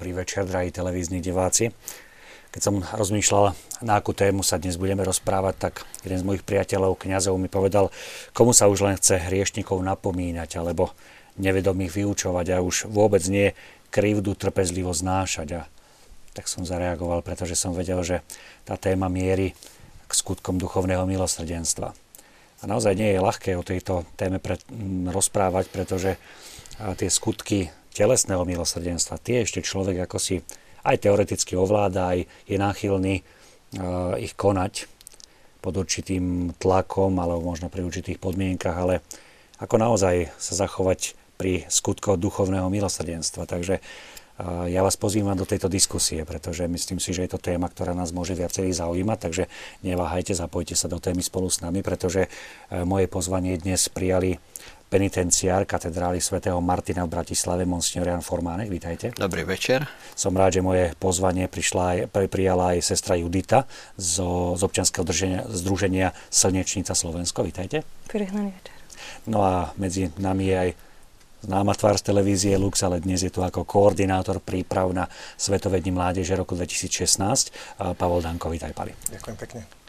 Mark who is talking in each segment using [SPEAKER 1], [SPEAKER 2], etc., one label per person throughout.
[SPEAKER 1] Dobrý večer, drahí televízni diváci. Keď som rozmýšľal, na akú tému sa dnes budeme rozprávať, tak jeden z mojich priateľov, kňazov, mi povedal, komu sa už len chce hriešnikov napomínať alebo nevedomých vyučovať a už vôbec nie krivdu trpezlivo znášať. A tak som zareagoval, pretože som vedel, že tá téma mierí k skutkom duchovného milosrdenstva. A naozaj nie je ľahké o tejto téme pre, m, rozprávať, pretože tie skutky telesného milosrdenstva, tie ešte človek ako si aj teoreticky ovláda, aj je náchylný uh, ich konať pod určitým tlakom alebo možno pri určitých podmienkach, ale ako naozaj sa zachovať pri skutkoch duchovného milosrdenstva. Takže uh, ja vás pozývam do tejto diskusie, pretože myslím si, že je to téma, ktorá nás môže viacej zaujímať, takže neváhajte, zapojte sa do témy spolu s nami, pretože uh, moje pozvanie dnes prijali penitenciár katedrály svätého Martina v Bratislave, monsignor Jan Formánek, vítajte.
[SPEAKER 2] Dobrý večer.
[SPEAKER 1] Som rád, že moje pozvanie prišla aj, prijala aj sestra Judita zo, z občianskeho drženia, združenia Slnečnica Slovensko, vítajte.
[SPEAKER 3] Požehnaný večer.
[SPEAKER 1] No a medzi nami je aj známa tvár z televízie Lux, ale dnes je tu ako koordinátor príprav na Svetové dni mládeže roku 2016. Pavol Danko, vítaj, Pali.
[SPEAKER 4] Ďakujem pekne.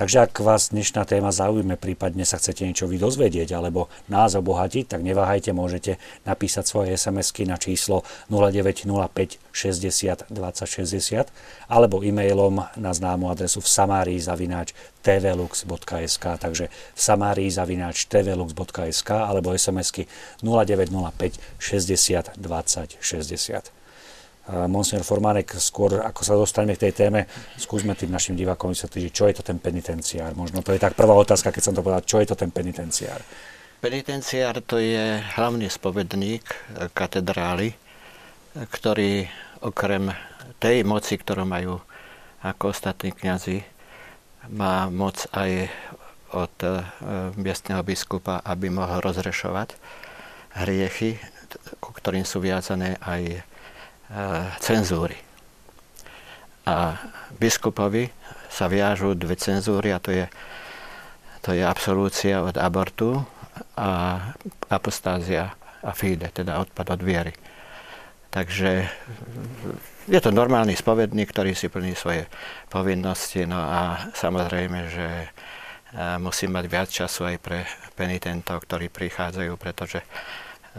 [SPEAKER 1] Takže ak vás dnešná téma zaujíme, prípadne sa chcete niečo vy dozvedieť alebo nás obohatiť, tak neváhajte, môžete napísať svoje SMS-ky na číslo 0905 60 20 60 alebo e-mailom na známu adresu v samárii zavináč tvlux.sk takže v samárii zavináč tvlux.sk alebo SMS-ky 0905 60 20 60. Monsignor Formánek, skôr ako sa dostaneme k tej téme, skúsme tým našim divákom vysvetliť, čo je to ten penitenciár. Možno to je tak prvá otázka, keď som to povedal, čo je to ten penitenciár?
[SPEAKER 2] Penitenciár to je hlavný spovedník katedrály, ktorý okrem tej moci, ktorú majú ako ostatní kňazi, má moc aj od e, miestneho biskupa, aby mohol rozrešovať hriechy, ku ktorým sú viazané aj cenzúry. A biskupovi sa viažú dve cenzúry a to je, to je absolúcia od abortu a apostázia a fide, teda odpad od viery. Takže je to normálny spovedník, ktorý si plní svoje povinnosti, no a samozrejme, že musí mať viac času aj pre penitentov, ktorí prichádzajú, pretože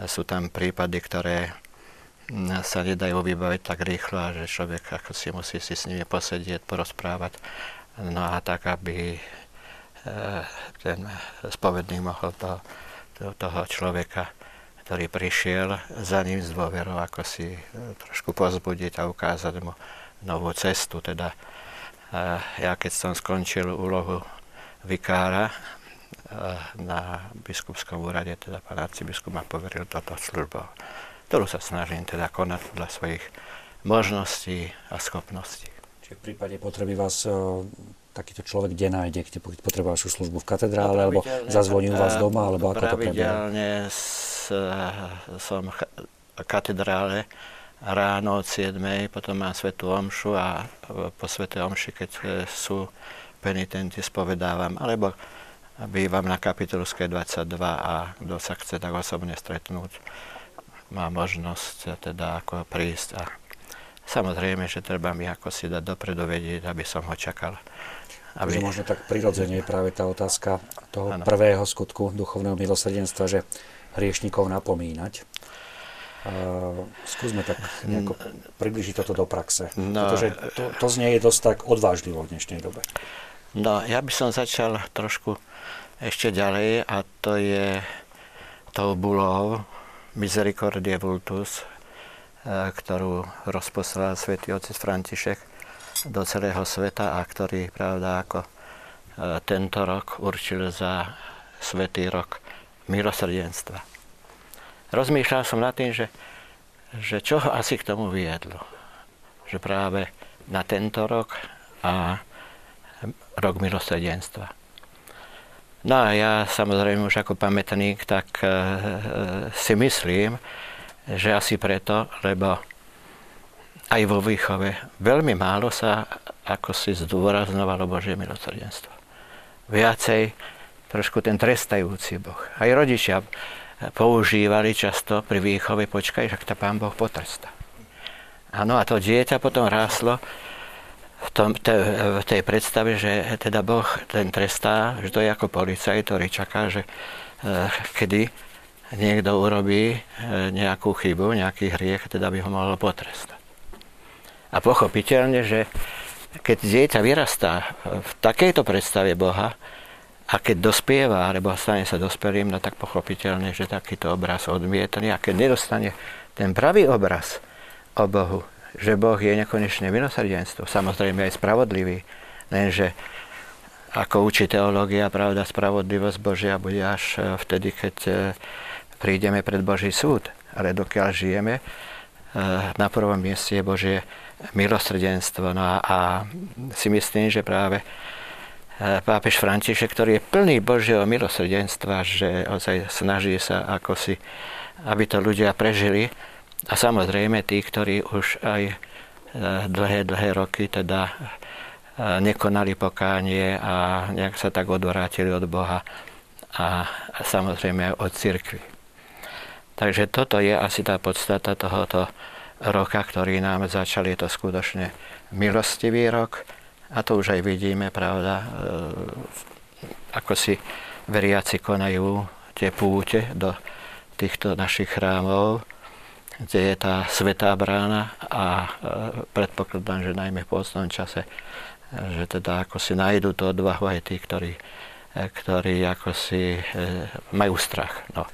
[SPEAKER 2] sú tam prípady, ktoré sa nedajú vybaviť tak rýchlo že človek ako si musí si s nimi posedieť, porozprávať. No a tak, aby e, ten spovedník mohol to, to, toho človeka, ktorý prišiel za ním z dôverou, ako si e, trošku pozbudiť a ukázať mu novú cestu. Teda e, ja keď som skončil úlohu vikára na biskupskom úrade, teda pán arcibiskup ma poveril toto službou ktorú sa snažím teda konať podľa svojich možností a schopností.
[SPEAKER 1] Čiže v prípade potreby vás o, takýto človek kde nájde, kde potrebuje vašu službu v katedrále, alebo zazvoní u vás doma, alebo ako to prebieha?
[SPEAKER 2] Pravidelne som v katedrále ráno od 7, potom mám svetú omšu a po svetej omši, keď e, sú penitenti, spovedávam, alebo bývam na kapitulskej 22 a kto sa chce tak osobne stretnúť, má možnosť teda ako prísť a samozrejme, že treba mi ako si dať dopredu vedieť, aby som ho čakal.
[SPEAKER 1] Aby... Možno tak prirodzene je práve tá otázka toho ano. prvého skutku duchovného milosrdenstva, že hriešnikov napomínať. Uh, skúsme tak nejako približiť toto do praxe. No, pretože to, to znie je dosť tak odvážlivo v dnešnej dobe.
[SPEAKER 2] No, ja by som začal trošku ešte ďalej a to je tou bulou, Misericordie Vultus, eh, ktorú rozposlal svätý otec František do celého sveta a ktorý, pravda, ako eh, tento rok určil za svätý rok milosrdenstva. Rozmýšľal som nad tým, že, že čo ho asi k tomu viedlo. Že práve na tento rok a rok milosrdenstva. No a ja samozrejme už ako pamätník, tak e, e, si myslím, že asi preto, lebo aj vo výchove veľmi málo sa ako si zdôraznovalo Božie milosrdenstvo. Viacej trošku ten trestajúci Boh. Aj rodičia používali často pri výchove, počkaj, že ťa Pán Boh potrestá. Áno, a to dieťa potom ráslo v, tom, te, v tej predstave, že teda Boh ten trestá, že to je ako policaj, ktorý čaká, že e, kedy niekto urobí e, nejakú chybu, nejaký hriech, teda by ho mohol potrestať. A pochopiteľne, že keď dieťa vyrastá v takejto predstave Boha a keď dospieva, alebo stane sa dospelým, no tak pochopiteľne, že takýto obraz odmietne a keď nedostane ten pravý obraz o Bohu, že Boh je nekonečné milosrdenstvo, samozrejme aj spravodlivý, lenže ako učí teológia, pravda, spravodlivosť Božia bude až e, vtedy, keď e, prídeme pred Boží súd. Ale dokiaľ žijeme, e, na prvom mieste je Božie milosrdenstvo. No a, a si myslím, že práve pápež František, ktorý je plný Božieho milosrdenstva, že ozaj snaží sa ako si, aby to ľudia prežili, a samozrejme tí, ktorí už aj e, dlhé, dlhé roky teda e, nekonali pokánie a nejak sa tak odvrátili od Boha a samozrejme aj od cirkvi. Takže toto je asi tá podstata tohoto roka, ktorý nám začal. Je to skutočne milostivý rok a to už aj vidíme, pravda, e, ako si veriaci konajú tie púte do týchto našich chrámov kde je tá svetá brána a e, predpokladám, že najmä v poslednom čase, e, že teda ako si nájdu to odvahu aj tí, ktorí, e, ktorí ako si majú strach. No.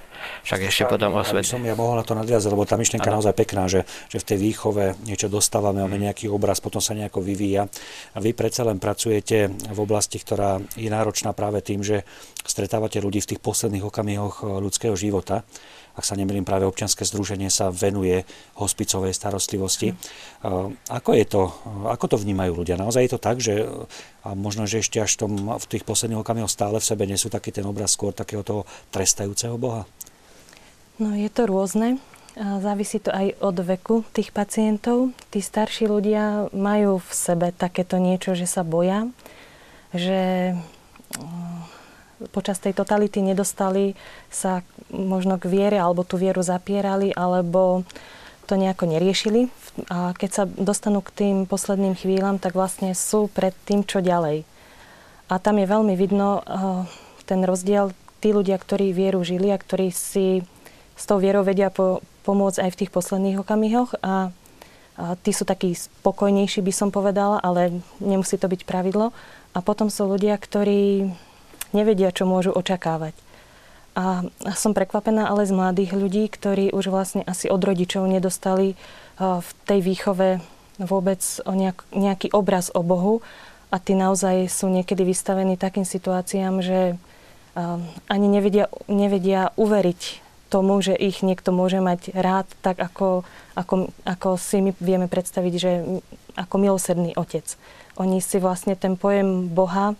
[SPEAKER 2] Však ešte potom osvet...
[SPEAKER 1] som ja mohol na to nadviazať, lebo tá myšlienka je naozaj pekná, že, že v tej výchove niečo dostávame, máme nejaký obraz, potom sa nejako vyvíja. A vy predsa len pracujete v oblasti, ktorá je náročná práve tým, že stretávate ľudí v tých posledných okamihoch ľudského života ak sa nemýlim, práve občianske združenie sa venuje hospicovej starostlivosti. Hm. Ako je to, ako to vnímajú ľudia? Naozaj je to tak, že a možno, že ešte až tom, v tých posledných okamihoch stále v sebe nesú taký ten obraz skôr takého toho trestajúceho Boha?
[SPEAKER 3] No je to rôzne. Závisí to aj od veku tých pacientov. Tí starší ľudia majú v sebe takéto niečo, že sa boja, že počas tej totality nedostali sa možno k viere alebo tú vieru zapierali alebo to nejako neriešili. A keď sa dostanú k tým posledným chvíľam, tak vlastne sú pred tým, čo ďalej. A tam je veľmi vidno uh, ten rozdiel. Tí ľudia, ktorí vieru žili a ktorí si s tou vierou vedia po, pomôcť aj v tých posledných okamihoch a, a tí sú takí spokojnejší, by som povedala, ale nemusí to byť pravidlo. A potom sú ľudia, ktorí nevedia, čo môžu očakávať. A som prekvapená ale z mladých ľudí, ktorí už vlastne asi od rodičov nedostali v tej výchove vôbec nejaký obraz o Bohu a tí naozaj sú niekedy vystavení takým situáciám, že ani nevedia, nevedia uveriť tomu, že ich niekto môže mať rád, tak ako, ako, ako si my vieme predstaviť, že ako milosrdný otec. Oni si vlastne ten pojem Boha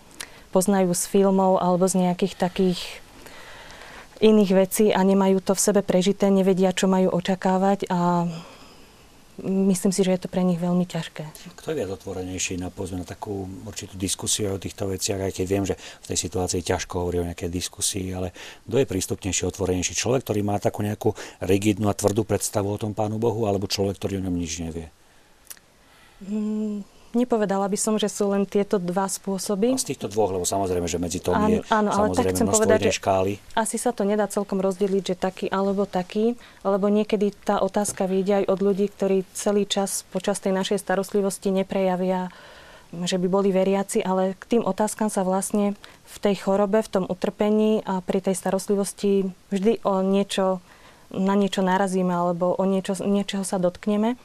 [SPEAKER 3] poznajú z filmov alebo z nejakých takých iných vecí a nemajú to v sebe prežité, nevedia, čo majú očakávať a myslím si, že je to pre nich veľmi ťažké.
[SPEAKER 1] Kto je viac otvorenejší na, povedzme, na takú určitú diskusiu o týchto veciach, aj keď viem, že v tej situácii ťažko hovorí o nejakej diskusii, ale kto je prístupnejší, otvorenejší? Človek, ktorý má takú nejakú rigidnú a tvrdú predstavu o tom Pánu Bohu, alebo človek, ktorý o ňom nič nevie?
[SPEAKER 3] Mm, Nepovedala by som, že sú len tieto dva spôsoby.
[SPEAKER 1] A z týchto dvoch, lebo samozrejme, že medzi tom áno, je áno, ale tak chcem povedať, že škály.
[SPEAKER 3] asi sa to nedá celkom rozdeliť, že taký alebo taký, lebo niekedy tá otázka vyjde aj od ľudí, ktorí celý čas počas tej našej starostlivosti neprejavia, že by boli veriaci, ale k tým otázkam sa vlastne v tej chorobe, v tom utrpení a pri tej starostlivosti vždy o niečo, na niečo narazíme alebo o niečo, niečoho sa dotkneme.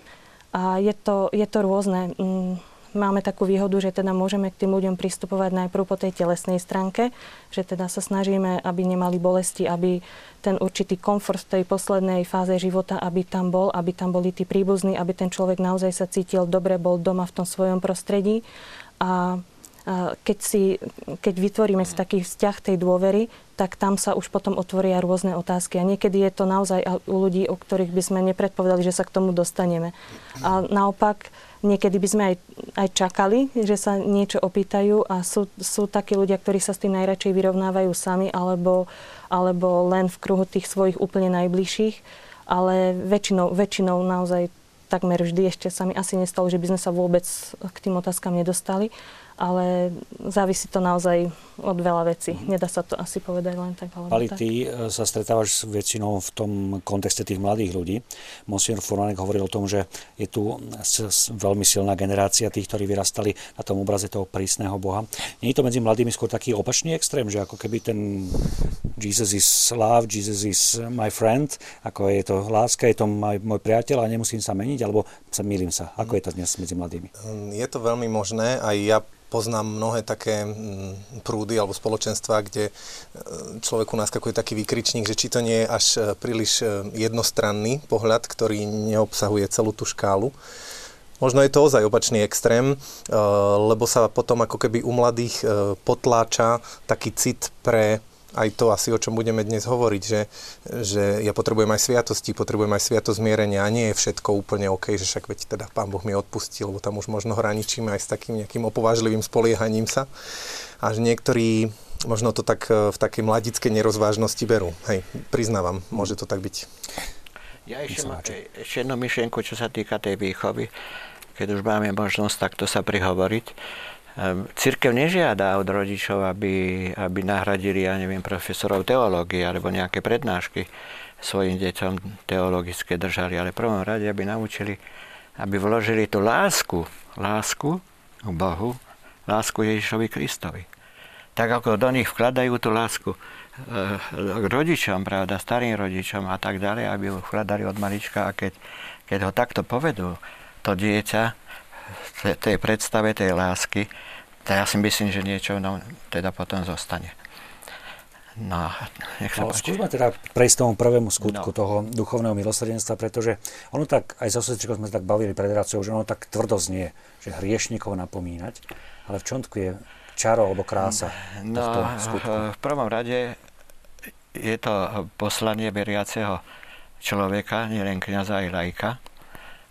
[SPEAKER 3] A je to, je to rôzne mm, máme takú výhodu, že teda môžeme k tým ľuďom pristupovať najprv po tej telesnej stránke, že teda sa snažíme, aby nemali bolesti, aby ten určitý komfort v tej poslednej fáze života, aby tam bol, aby tam boli tí príbuzní, aby ten človek naozaj sa cítil dobre, bol doma v tom svojom prostredí. A keď, si, keď vytvoríme si taký vzťah tej dôvery, tak tam sa už potom otvoria rôzne otázky. A niekedy je to naozaj u ľudí, o ktorých by sme nepredpovedali, že sa k tomu dostaneme. A naopak, Niekedy by sme aj, aj čakali, že sa niečo opýtajú a sú, sú takí ľudia, ktorí sa s tým najradšej vyrovnávajú sami alebo, alebo len v kruhu tých svojich úplne najbližších. Ale väčšinou, väčšinou naozaj takmer vždy. Ešte sa mi asi nestalo, že by sme sa vôbec k tým otázkam nedostali ale závisí to naozaj od veľa vecí. Mhm. Nedá sa to asi povedať len tak.
[SPEAKER 1] Ale ty e, sa stretávaš väčšinou v tom kontexte tých mladých ľudí. Monsignor Furmanek hovoril o tom, že je tu veľmi silná generácia tých, ktorí vyrastali na tom obraze toho prísneho Boha. Nie je to medzi mladými skôr taký opačný extrém, že ako keby ten Jesus is love, Jesus is my friend, ako je to láska, je to môj, môj priateľ a nemusím sa meniť, alebo sa milím sa. Ako je to dnes medzi mladými?
[SPEAKER 4] Je to veľmi možné. Aj ja poznám mnohé také mm, prúdy alebo spoločenstva, kde e, človeku naskakuje taký výkričník, že či to nie je až e, príliš e, jednostranný pohľad, ktorý neobsahuje celú tú škálu. Možno je to ozaj opačný extrém, lebo sa potom ako keby u mladých potláča taký cit pre aj to asi, o čom budeme dnes hovoriť, že, že ja potrebujem aj sviatosti, potrebujem aj sviatosť zmierenia a nie je všetko úplne OK, že však veď teda Pán Boh mi odpustil, lebo tam už možno hraničíme aj s takým nejakým opovážlivým spoliehaním sa. A že niektorí možno to tak e, v takej mladickej nerozvážnosti berú. Hej, priznávam, môže to tak byť.
[SPEAKER 2] Ja ešte, mám ešte jednu myšlienku, čo sa týka tej výchovy, keď už máme možnosť takto sa prihovoriť Ehm, Cirkev nežiada od rodičov, aby, aby nahradili, ja neviem, profesorov teológie alebo nejaké prednášky svojim deťom teologické držali, ale prvom rade, aby naučili, aby vložili tú lásku, lásku k Bohu, lásku Ježišovi Kristovi. Tak ako do nich vkladajú tú lásku eh, k rodičom, pravda, starým rodičom a tak ďalej, aby ho vkladali od malička a keď, keď ho takto povedú, to dieťa tej predstave tej lásky, tak ja si myslím, že niečo no, teda potom zostane.
[SPEAKER 1] No, nech sa no, skúsme teda prejsť tomu prvému skutku no. toho duchovného milosrdenstva, pretože ono tak, aj so sestričkou sme tak bavili pred reláciou, že ono tak tvrdo znie, že hriešnikov napomínať, ale v čom je čaro alebo krása
[SPEAKER 2] no, skutku? V prvom rade je to poslanie veriaceho človeka, nielen kniaza aj lajka,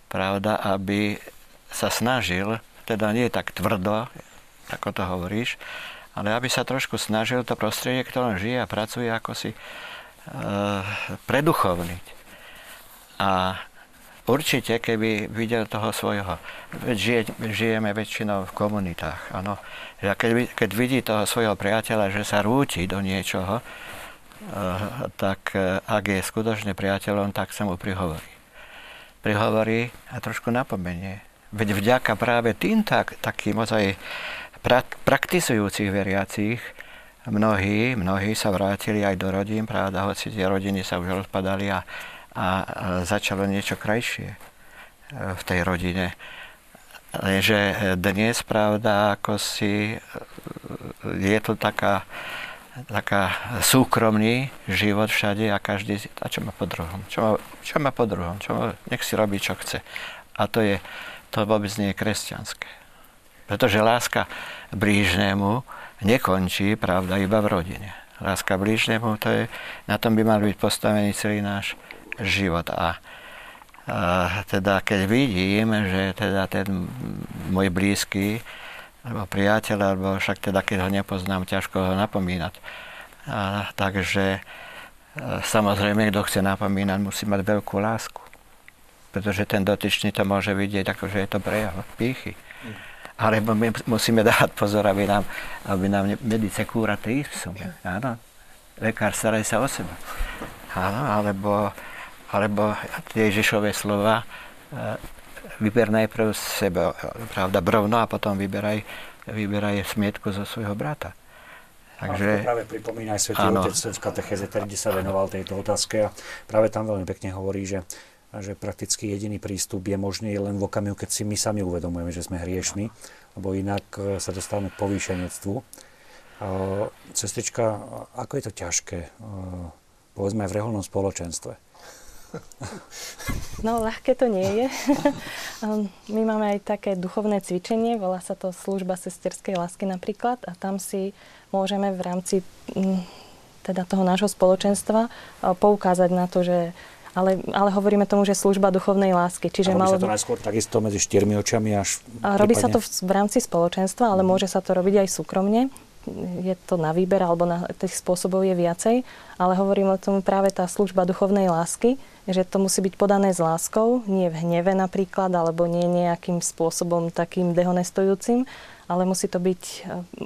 [SPEAKER 2] pravda, aby sa snažil, teda nie tak tvrdo, ako to hovoríš, ale aby sa trošku snažil to prostredie, ktorom žije a pracuje, ako si e, preduchovniť. A určite, keby videl toho svojho, žije, žijeme väčšinou v komunitách, áno, že keď, keď vidí toho svojho priateľa, že sa rúti do niečoho, e, tak e, ak je skutočne priateľom, tak sa mu prihovorí. Prihovorí a trošku napomenie Veď vďaka práve tým tak, takým ozaj praktizujúcich veriacich mnohí, mnohí sa vrátili aj do rodín, pravda, hoci tie rodiny sa už rozpadali a, a začalo niečo krajšie e, v tej rodine. Lenže dnes, pravda, ako si e, je to taká, taká súkromný život všade a každý, a čo má po druhom, čo má, čo má po druhom, čo má, nech si robí, čo chce. A to je, to vôbec nie je kresťanské. Pretože láska blížnemu nekončí, pravda, iba v rodine. Láska blížnemu, to je, na tom by mal byť postavený celý náš život. A, a teda keď vidím, že teda ten môj blízky, alebo priateľ, alebo však teda keď ho nepoznám, ťažko ho napomínať. A, takže a, samozrejme, kto chce napomínať, musí mať veľkú lásku pretože ten dotyčný to môže vidieť, ako že je to prejav pýchy. Alebo my musíme dávať pozor, aby nám, aby nám medice kúra ipsum. Áno. Lekár, staraj sa o seba. Áno, alebo, alebo tie Ježišové slova, e, vyber najprv seba, pravda, brovno a potom vyberaj, vyberaj smietku zo svojho brata.
[SPEAKER 1] Takže... A to práve pripomína aj Svetý Otec v katechéze, kde sa venoval tejto otázke a práve tam veľmi pekne hovorí, že že prakticky jediný prístup je možný len v okamihu, keď si my sami uvedomujeme, že sme hriešni, lebo inak e, sa dostávame k povýšenectvu. Cestrička, ako je to ťažké, e, povedzme aj v reholnom spoločenstve?
[SPEAKER 3] No, ľahké to nie je. My máme aj také duchovné cvičenie, volá sa to služba sesterskej lásky napríklad a tam si môžeme v rámci teda toho nášho spoločenstva e, poukázať na to, že ale, ale hovoríme tomu, že služba duchovnej lásky.
[SPEAKER 1] Čiže a robí malo... sa to najskôr takisto medzi štyrmi očami až...
[SPEAKER 3] A robí prípadne... sa to v, v rámci spoločenstva, ale mm. môže sa to robiť aj súkromne. je to na výber alebo na tých spôsobov je viacej, ale hovorím o tom práve tá služba duchovnej lásky, že to musí byť podané s láskou, nie v hneve napríklad, alebo nie nejakým spôsobom takým dehonestujúcim, ale musí to byť,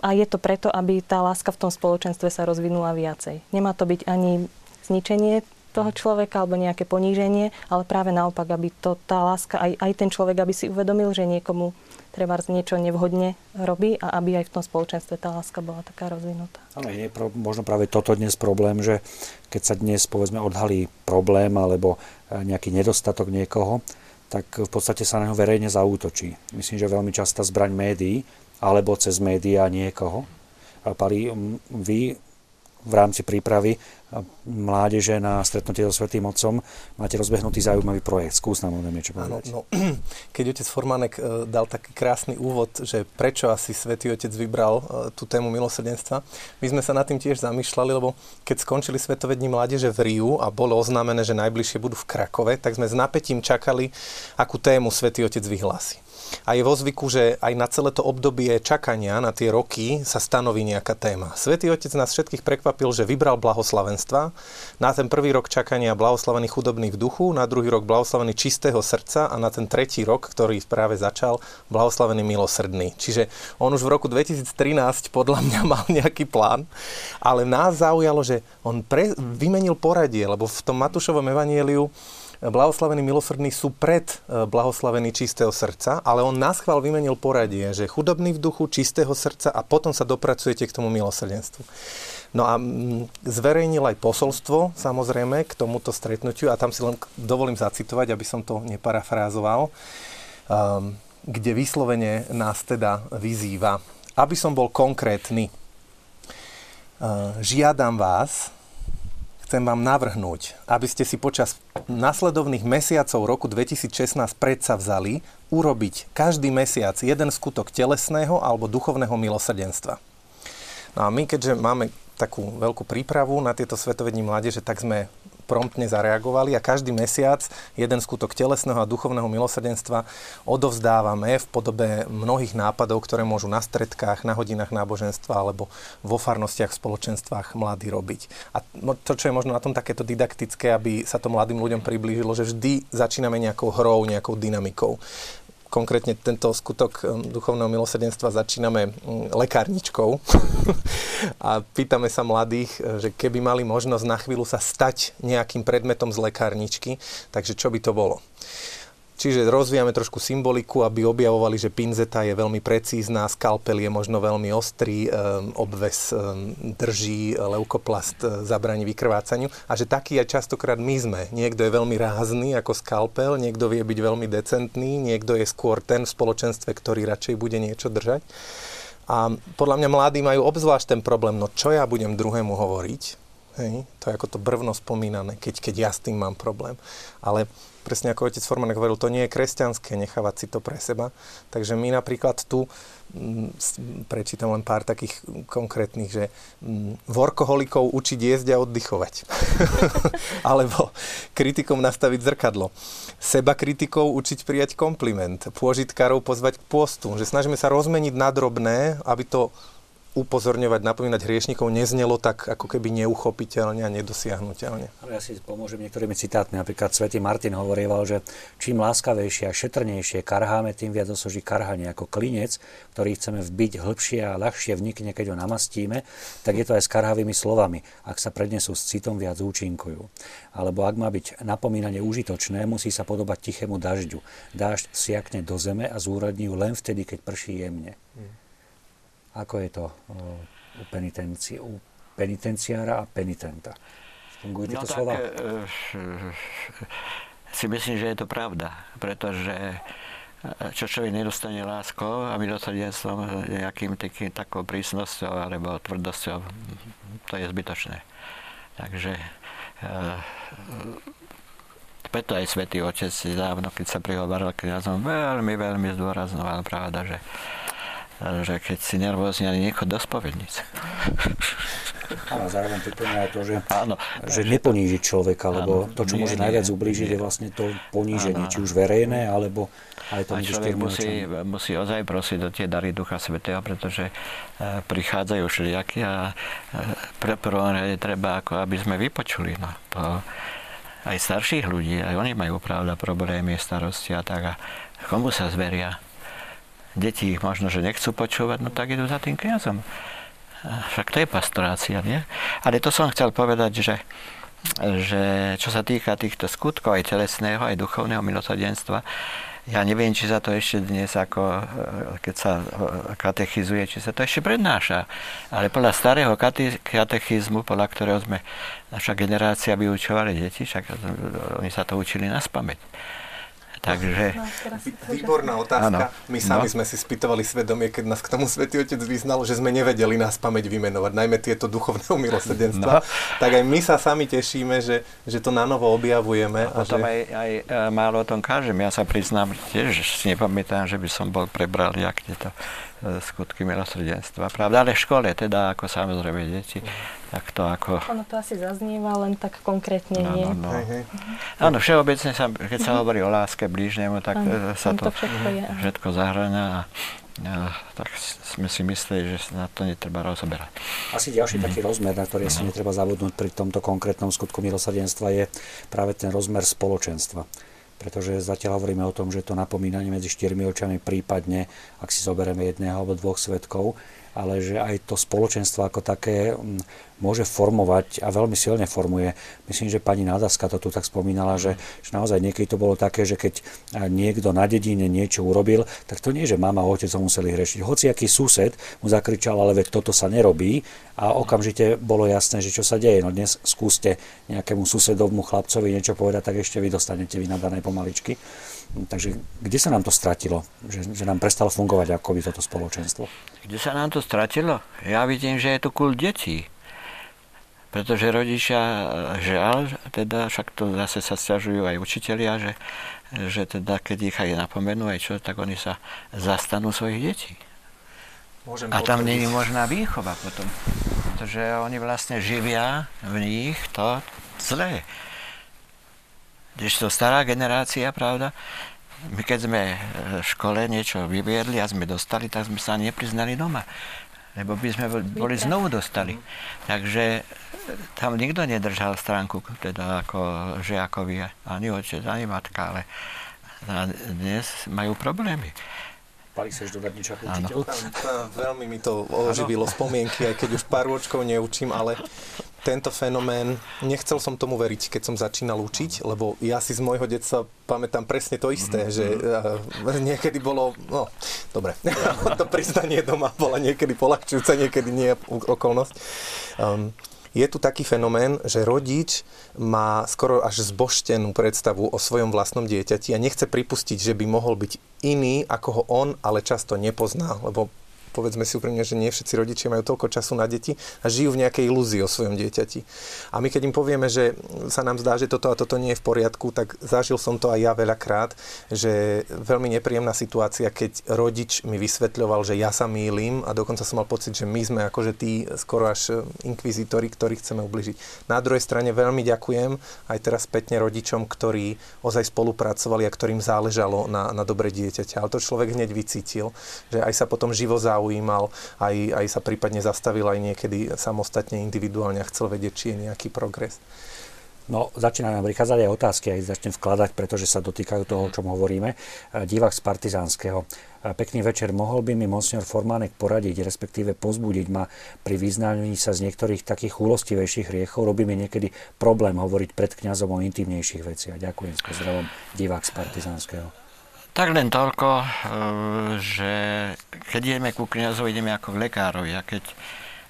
[SPEAKER 3] a je to preto, aby tá láska v tom spoločenstve sa rozvinula viacej. Nemá to byť ani zničenie toho človeka alebo nejaké poníženie, ale práve naopak, aby to, tá láska, aj, aj ten človek, aby si uvedomil, že niekomu treba niečo nevhodne robí a aby aj v tom spoločenstve tá láska bola taká rozvinutá.
[SPEAKER 1] Ale je pro, možno práve toto dnes problém, že keď sa dnes povedzme odhalí problém alebo e, nejaký nedostatok niekoho, tak v podstate sa na neho verejne zaútočí. Myslím, že veľmi častá zbraň médií alebo cez médiá niekoho. Pali, vy v rámci prípravy mládeže na stretnutie so Svetým Otcom máte rozbehnutý zaujímavý projekt. Skús nám o niečo povedať.
[SPEAKER 4] Áno, no, keď otec Formánek e, dal taký krásny úvod, že prečo asi Svetý Otec vybral e, tú tému milosrdenstva, my sme sa nad tým tiež zamýšľali, lebo keď skončili Svetovední mládeže v Riu a bolo oznámené, že najbližšie budú v Krakove, tak sme s napätím čakali, akú tému Svetý Otec vyhlási. A je vo zvyku, že aj na celé to obdobie čakania, na tie roky, sa stanoví nejaká téma. Svetý Otec nás všetkých prekvapil, že vybral blahoslavenstva. Na ten prvý rok čakania blahoslavený chudobný v duchu, na druhý rok blahoslavený čistého srdca a na ten tretí rok, ktorý práve začal, blahoslavený milosrdný. Čiže on už v roku 2013 podľa mňa mal nejaký plán, ale nás zaujalo, že on pre, vymenil poradie, lebo v tom Matúšovom evanieliu blahoslavení milosrdní sú pred e, blahoslavení čistého srdca, ale on nás chval vymenil poradie, že chudobný v duchu, čistého srdca a potom sa dopracujete k tomu milosrdenstvu. No a zverejnil aj posolstvo, samozrejme, k tomuto stretnutiu a tam si len dovolím zacitovať, aby som to neparafrázoval, um, kde vyslovene nás teda vyzýva. Aby som bol konkrétny, uh, žiadam vás, chcem vám navrhnúť, aby ste si počas nasledovných mesiacov roku 2016 predsa vzali urobiť každý mesiac jeden skutok telesného alebo duchovného milosrdenstva. No a my, keďže máme takú veľkú prípravu na tieto svetovední mládeže, tak sme promptne zareagovali a každý mesiac jeden skutok telesného a duchovného milosrdenstva odovzdávame v podobe mnohých nápadov, ktoré môžu na stredkách, na hodinách náboženstva alebo vo farnostiach, v spoločenstvách mladí robiť. A to, čo je možno na tom takéto didaktické, aby sa to mladým ľuďom priblížilo, že vždy začíname nejakou hrou, nejakou dynamikou konkrétne tento skutok um, duchovného milosrdenstva začíname um, lekárničkou a pýtame sa mladých, uh, že keby mali možnosť na chvíľu sa stať nejakým predmetom z lekárničky, takže čo by to bolo. Čiže rozvíjame trošku symboliku, aby objavovali, že pinzeta je veľmi precízna, skalpel je možno veľmi ostrý, um, obves um, drží, leukoplast uh, zabraní vykrvácaniu a že taký aj častokrát my sme. Niekto je veľmi rázny ako skalpel, niekto vie byť veľmi decentný, niekto je skôr ten v spoločenstve, ktorý radšej bude niečo držať. A podľa mňa mladí majú obzvlášť ten problém, no čo ja budem druhému hovoriť, Hej, to je ako to brvno spomínané, keď, keď ja s tým mám problém. Ale presne ako otec Forman hovoril, to nie je kresťanské nechávať si to pre seba. Takže my napríklad tu mm, prečítam len pár takých konkrétnych, že mm, vorkoholikov učiť jesť a oddychovať. Alebo kritikom nastaviť zrkadlo. Seba kritikov učiť prijať kompliment. Pôžitkárov pozvať k postu. Že snažíme sa rozmeniť na drobné, aby to upozorňovať, napomínať hriešnikov neznelo tak ako keby neuchopiteľne a nedosiahnutelne.
[SPEAKER 1] Ale ja si pomôžem niektorými citátmi. Napríklad svätý Martin hovorieval, že čím láskavejšie a šetrnejšie karháme, tým viac osoží karhanie ako klinec, ktorý chceme vbiť hĺbšie a ľahšie vnikne, keď ho namastíme, tak je to aj s karhavými slovami. Ak sa prednesú s citom, viac účinkujú. Alebo ak má byť napomínanie užitočné, musí sa podobať tichému dažďu. Dážď siakne do zeme a zúradní ju len vtedy, keď prší jemne. Hmm. Ako je to u, penitenci- u penitenciára a penitenta? Fungujú tieto no, slova? Tak, e,
[SPEAKER 2] si myslím, že je to pravda, pretože e, čo človek nedostane láskou a my dosadenstvom nejakým takým, takou prísnosťou alebo tvrdosťou, to je zbytočné. Takže e, preto aj Svetý Otec dávno, keď sa prihovoril kniazom, veľmi, veľmi zdôraznoval pravda, že že keď si nervózny, ani nechod do spovednice.
[SPEAKER 1] Áno, zároveň pripomína to, že, áno, že neponížiť človeka, lebo áno, to, čo nie, môže najviac ublížiť, je vlastne to poníženie, áno, či už verejné, alebo aj to
[SPEAKER 2] človek musí, musí ozaj prosiť do tie dary Ducha Svetého, pretože e, prichádzajú všelijakí a e, pre prvom rade treba, ako aby sme vypočuli. No, to, aj starších ľudí, aj oni majú pravda problémy, starosti a tak. A komu sa zveria? Deti ich možno, že nechcú počúvať, no tak idú za tým kniazom. Však to je pastorácia, nie? Ale to som chcel povedať, že, že čo sa týka týchto skutkov, aj telesného, aj duchovného milosrdenstva, ja neviem, či sa to ešte dnes, ako, keď sa katechizuje, či sa to ešte prednáša. Ale podľa starého katechizmu, podľa ktorého sme naša generácia vyučovali deti, však oni sa to učili na spameť. Takže...
[SPEAKER 4] Výborná otázka. Ano. My sami no. sme si spýtovali svedomie, keď nás k tomu Svetý Otec vyznal, že sme nevedeli nás pamäť vymenovať, najmä tieto duchovné milosrdenstva. No. Tak aj my sa sami tešíme, že, že to na novo objavujeme.
[SPEAKER 2] A, a potom že... aj, aj e, málo o tom kážem. Ja sa priznám tiež, že si nepamätám, že by som bol prebral jak tieto e, skutky milosrdenstva. Pravda, ale v škole, teda ako samozrejme deti. Tak to ako...
[SPEAKER 3] Ono to asi zaznieva, len tak konkrétne no, nie. No, no.
[SPEAKER 2] Áno, všeobecne sa, keď sa hovorí o láske blížnemu, tak ano, sa to, to všetko, je, všetko zahrania a, a tak sme si mysleli, že na to netreba rozoberať.
[SPEAKER 1] Asi ďalší mm. taký rozmer, na ktorý si netreba zabudnúť pri tomto konkrétnom skutku milosrdenstva je práve ten rozmer spoločenstva pretože zatiaľ hovoríme o tom, že to napomínanie medzi štyrmi očami, prípadne, ak si zoberieme jedného alebo dvoch svetkov, ale že aj to spoločenstvo ako také mm, môže formovať a veľmi silne formuje. Myslím, že pani Nádaska to tu tak spomínala, že, že naozaj niekedy to bolo také, že keď niekto na dedine niečo urobil, tak to nie, že mama a otec ho museli hrešiť. Hoci aký sused mu zakričal, ale veď toto sa nerobí a okamžite bolo jasné, že čo sa deje. No dnes skúste nejakému susedovmu chlapcovi niečo povedať, tak ešte vy dostanete vynadané pomaličky. Takže kde sa nám to stratilo? Že, že nám prestalo fungovať ako by toto spoločenstvo?
[SPEAKER 2] Kde sa nám to stratilo? Ja vidím, že je to kult detí. Pretože rodičia, žiaľ, teda však to zase sa stiažujú aj učitelia, že, že teda keď ich aj napomenú aj čo, tak oni sa zastanú svojich detí. Môžem a tam nie je možná výchova potom. Pretože oni vlastne živia v nich to zlé. to stará generácia, pravda, my keď sme v škole niečo vyviedli a sme dostali, tak sme sa nepriznali doma. Lebo by sme boli znovu dostali. Takže tam nikto nedržal stránku, teda ako žiakovi, ani otec, ani matka, ale dnes majú problémy.
[SPEAKER 1] Pali sa dodať niečo ako učiteľ?
[SPEAKER 4] Veľmi mi to oživilo spomienky, aj keď už pár ročkov neučím, ale tento fenomén, nechcel som tomu veriť, keď som začínal učiť, lebo ja si z môjho detstva pamätám presne to isté, mm-hmm. že uh, niekedy bolo, no, dobre, to priznanie doma bola niekedy polahčujúca, niekedy nie okolnosť. Um, je tu taký fenomén, že rodič má skoro až zboštenú predstavu o svojom vlastnom dieťati a nechce pripustiť, že by mohol byť iný, ako ho on, ale často nepozná, lebo povedzme si úprimne, že nie všetci rodičia majú toľko času na deti a žijú v nejakej ilúzii o svojom dieťati. A my keď im povieme, že sa nám zdá, že toto a toto nie je v poriadku, tak zažil som to aj ja veľakrát, že veľmi nepríjemná situácia, keď rodič mi vysvetľoval, že ja sa mýlim a dokonca som mal pocit, že my sme akože tí skoro až inkvizitori, ktorí chceme ubližiť. Na druhej strane veľmi ďakujem aj teraz spätne rodičom, ktorí ozaj spolupracovali a ktorým záležalo na, na dobre dieťaťa. Ale to človek hneď vycítil, že aj sa potom živo zaujíma zaujímal, aj, aj sa prípadne zastavil aj niekedy samostatne individuálne a chcel vedieť, či je nejaký progres.
[SPEAKER 1] No, začínajú nám prichádzať aj otázky, aj začnem vkladať, pretože sa dotýkajú toho, o čom hovoríme. E, divák z Partizánskeho. E, pekný večer. Mohol by mi monsignor Formánek poradiť, respektíve pozbudiť ma pri vyznaní sa z niektorých takých úlostivejších hriechov. Robí mi niekedy problém hovoriť pred kňazom o intimnejších veciach. Ďakujem s pozdravom. Divák z Partizánskeho.
[SPEAKER 2] Tak len toľko, eh, že keď ideme ku kniazovi, ideme ako k lekárovi a keď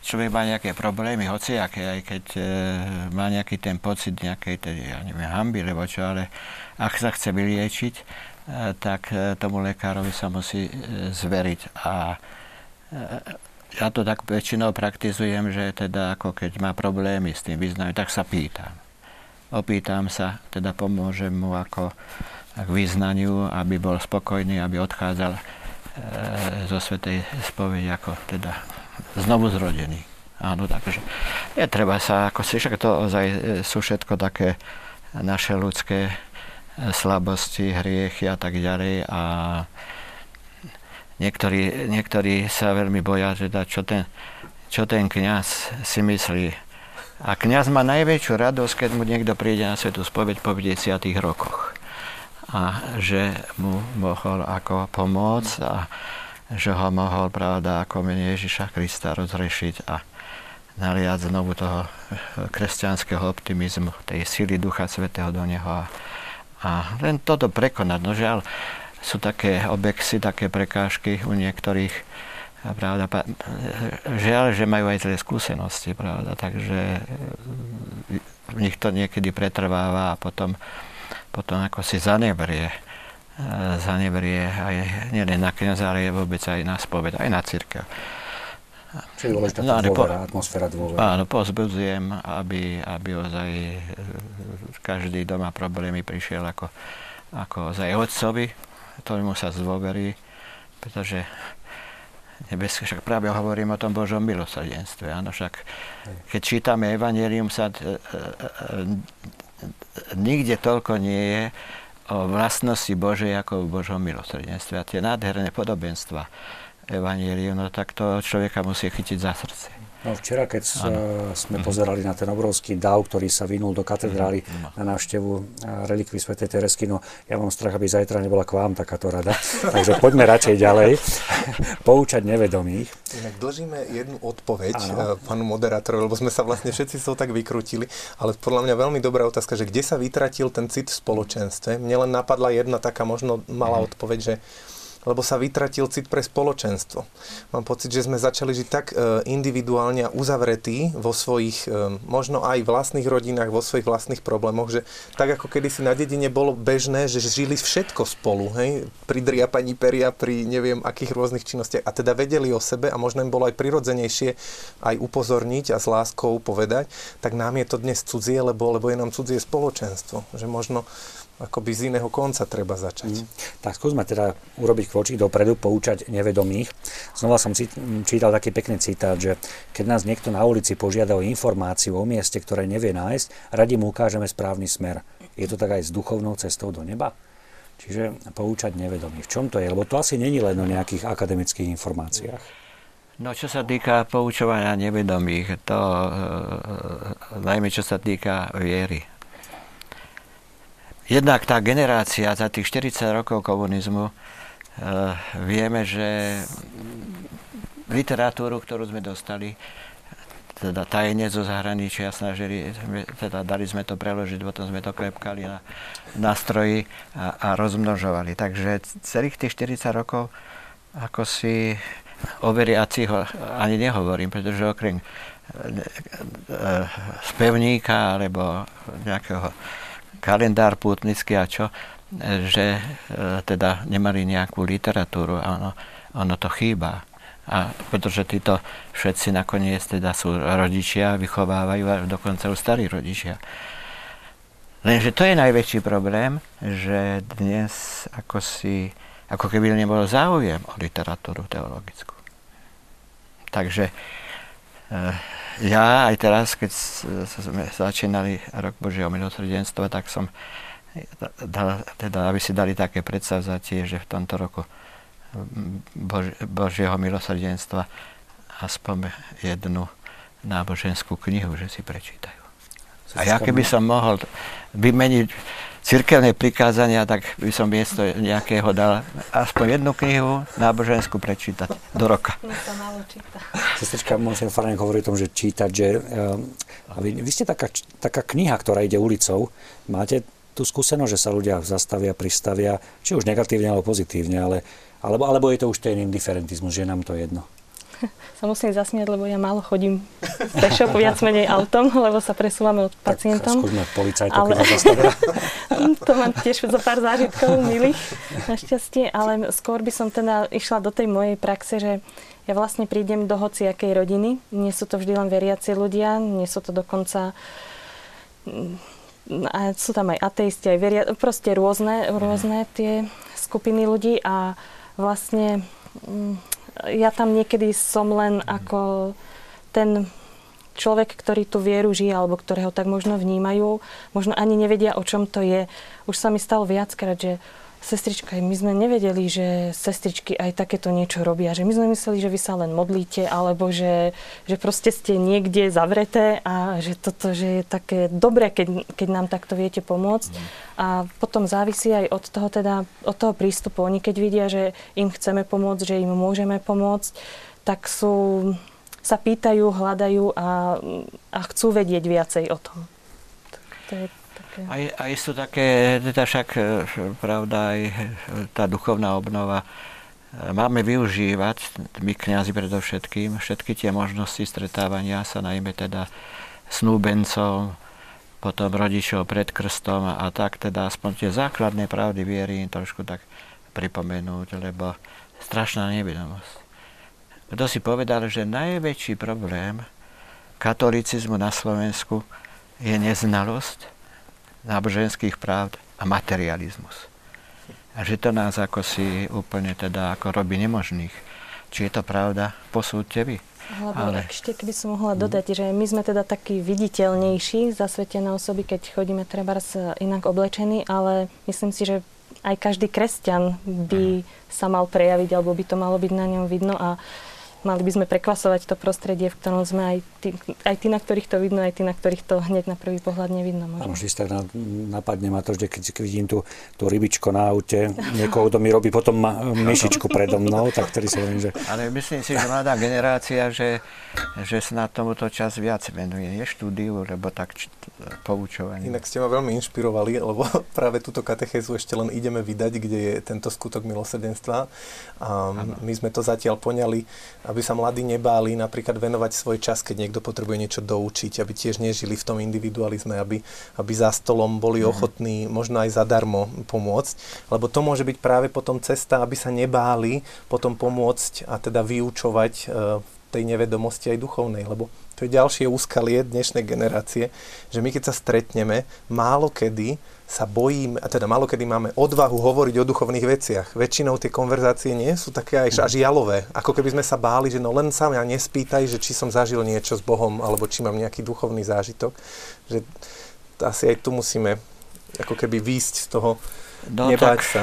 [SPEAKER 2] človek má nejaké problémy, hociaké, aj keď e, má nejaký ten pocit nejakej, tedy, ja neviem, hamby, lebo čo, ale ak sa chce vyliečiť, e, tak e, tomu lekárovi sa musí e, zveriť. A e, ja to tak väčšinou praktizujem, že teda ako keď má problémy s tým vyznaním, tak sa pýtam. Opýtam sa, teda pomôžem mu ako k význaniu, aby bol spokojný, aby odchádzal e, zo Svetej spovede ako teda znovu zrodený. Áno, takže je treba sa, ako si však to ozaj e, sú všetko také naše ľudské e, slabosti, hriechy a tak ďalej a niektorí, niektorí sa veľmi boja, že da, čo ten, čo ten kniaz si myslí. A kniaz má najväčšiu radosť, keď mu niekto príde na svetu spoveď po 50 rokoch. A že mu mohol ako pomôcť a že ho mohol, pravda, ako mene Ježiša Krista rozrešiť a naliať znovu toho kresťanského optimizmu, tej sily Ducha Svetého do neho a, a len toto prekonať. No žiaľ, sú také obexy, také prekážky u niektorých, pravda, žiaľ, že majú aj zlé skúsenosti, pravda, takže v nich to niekedy pretrváva a potom, potom ako si zanebrie zanebrie aj nielen na kniaza, ale vôbec aj na spoved, aj na církev.
[SPEAKER 1] Čiže dôležitá no, dôvera, po, atmosféra dôvera.
[SPEAKER 2] Áno, pozbudzujem, aby, aby ozaj e, každý doma problémy prišiel ako, ako ozaj otcovi, ktorému sa zdôverí, pretože nebeské, však práve hovorím o tom Božom milosrdenstve. Áno, však keď čítame Evangelium, sa e, e, nikde toľko nie je o vlastnosti Božej ako v Božom milosrdenstve. A tie nádherné podobenstva Evangelium, no tak to človeka musí chytiť za srdce.
[SPEAKER 1] No včera, keď ano. sme mhm. pozerali na ten obrovský dav, ktorý sa vynul do katedrály ano. Mhm. na návštevu relikvy Sv. Teresky, no ja mám strach, aby zajtra nebola k vám takáto rada. Takže poďme radšej ďalej. Poučať nevedomých.
[SPEAKER 4] Inak dlžíme jednu odpoveď ano. Eh, pánu moderátorovi, lebo sme sa vlastne všetci z toho tak vykrutili, ale podľa mňa veľmi dobrá otázka, že kde sa vytratil ten cit v spoločenstve. Mne len napadla jedna taká možno malá mhm. odpoveď, že lebo sa vytratil cit pre spoločenstvo. Mám pocit, že sme začali žiť tak e, individuálne a uzavretí vo svojich, e, možno aj vlastných rodinách, vo svojich vlastných problémoch, že tak ako kedysi na dedine bolo bežné, že žili všetko spolu, hej, pri driapaní peria, pri neviem akých rôznych činnostiach a teda vedeli o sebe a možno im bolo aj prirodzenejšie aj upozorniť a s láskou povedať, tak nám je to dnes cudzie, lebo, lebo je nám cudzie spoločenstvo. Že možno akoby z iného konca treba začať. Mm.
[SPEAKER 1] Tak skúsme teda urobiť kvočík dopredu, poučať nevedomých. Znova som čítal taký pekný citát, že keď nás niekto na ulici požiada o informáciu o mieste, ktoré nevie nájsť, radi mu ukážeme správny smer. Je to tak aj s duchovnou cestou do neba? Čiže poučať nevedomých. V čom to je? Lebo to asi není len o nejakých akademických informáciách.
[SPEAKER 2] No čo sa týka poučovania nevedomých, to e, najmä čo sa týka viery Jednak tá generácia za tých 40 rokov komunizmu, e, vieme, že literatúru, ktorú sme dostali, teda tajne zo zahraničia snažili, teda dali sme to preložiť, potom sme to klepkali na nástroji a, a rozmnožovali. Takže celých tých 40 rokov ako si o veriacich ani nehovorím, pretože okrem e, e, spevníka alebo nejakého kalendár pútnický a čo, že e, teda nemali nejakú literatúru a ono, ono to chýba. A pretože títo všetci nakoniec teda sú rodičia, vychovávajú a dokonca už starí rodičia. Lenže to je najväčší problém, že dnes ako si, ako keby nebolo záujem o literatúru teologickú. Takže e, ja aj teraz, keď sme začínali rok Božieho milosrdenstva, tak som dal, teda, aby si dali také predsavzatie, že v tomto roku Bož, Božieho milosrdenstva aspoň jednu náboženskú knihu, že si prečítajú. A ja keby som mohol vymeniť cirkevné prikázania, tak by som miesto nejakého dal aspoň jednu knihu náboženskú prečítať do roka.
[SPEAKER 1] Sestrička Monsignor Farnek hovorí o tom, že čítať, že uh, vy, vy ste taká, taká kniha, ktorá ide ulicou. Máte tú skúsenosť, že sa ľudia zastavia, pristavia, či už negatívne alebo pozitívne, ale, alebo, alebo je to už ten indiferentizmus, že nám to jedno?
[SPEAKER 3] sa musím zasmiať, lebo ja málo chodím pešo, viac menej autom, lebo sa presúvame od pacientom.
[SPEAKER 1] Tak skúsme policajtov, ale...
[SPEAKER 3] to mám tiež zo pár zážitkov milých, našťastie, ale skôr by som teda išla do tej mojej praxe, že ja vlastne prídem do hociakej rodiny. Nie sú to vždy len veriaci ľudia, nie sú to dokonca a sú tam aj ateisti, aj veria, proste rôzne, rôzne tie skupiny ľudí a vlastne mm, ja tam niekedy som len ako ten človek, ktorý tú vieru žije, alebo ktorého tak možno vnímajú, možno ani nevedia, o čom to je. Už sa mi stalo viackrát, že sestrička, my sme nevedeli, že sestričky aj takéto niečo robia. Že my sme mysleli, že vy sa len modlíte, alebo že, že proste ste niekde zavreté a že toto že je také dobré, keď, keď nám takto viete pomôcť. Mm. A potom závisí aj od toho, teda, od toho prístupu. Oni keď vidia, že im chceme pomôcť, že im môžeme pomôcť, tak sú, sa pýtajú, hľadajú a, a chcú vedieť viacej o tom.
[SPEAKER 2] To je také. Aj, aj sú také, teda však e, pravda, aj tá duchovná obnova. E, máme využívať, my kňazi predovšetkým, všetky tie možnosti stretávania sa, najmä teda snúbencov, potom rodičov pred krstom a tak, teda aspoň tie základné pravdy viery im trošku tak pripomenúť, lebo strašná nevedomosť. Kto si povedal, že najväčší problém katolicizmu na Slovensku je neznalosť náboženských práv a materializmus. A že to nás ako si úplne teda ako robí nemožných. Či je to pravda, posúďte vy.
[SPEAKER 3] Alebo Ale... ešte keby som mohla dodať, že my sme teda takí viditeľnejší, zasvetené osoby, keď chodíme treba inak oblečení, ale myslím si, že aj každý kresťan by sa mal prejaviť, alebo by to malo byť na ňom vidno a mali by sme prekvasovať to prostredie, v ktorom sme aj tí, aj tí, na ktorých to vidno, aj tí, na ktorých to hneď na prvý pohľad nevidno.
[SPEAKER 1] Možno. Áno, tak napadne ma to, že keď vidím tú, tú rybičko na aute, niekoho, kto mi robí potom ma, myšičku predo mnou, tak ktorý sa viem, že...
[SPEAKER 2] Ale myslím si, že mladá generácia, že, že sa na tomuto čas viac venuje, nie štúdiu, lebo tak č- poučovanie.
[SPEAKER 4] Inak ste ma veľmi inšpirovali, lebo práve túto katechézu ešte len ideme vydať, kde je tento skutok milosrdenstva. A my sme to zatiaľ poňali, aby sa mladí nebáli napríklad venovať svoj čas, keď niekto potrebuje niečo doučiť, aby tiež nežili v tom individualizme, aby, aby za stolom boli mm. ochotní možno aj zadarmo pomôcť, lebo to môže byť práve potom cesta, aby sa nebáli potom pomôcť a teda vyučovať e, tej nevedomosti aj duchovnej, lebo to je ďalšie úskalie dnešnej generácie, že my keď sa stretneme, málo kedy sa bojím, a teda malo kedy máme odvahu hovoriť o duchovných veciach. Väčšinou tie konverzácie nie sú také až, až jalové. Ako keby sme sa báli, že no len sa mňa nespýtaj, že či som zažil niečo s Bohom, alebo či mám nejaký duchovný zážitok. Že asi aj tu musíme ako keby výjsť z toho, no, nebáť tak, sa.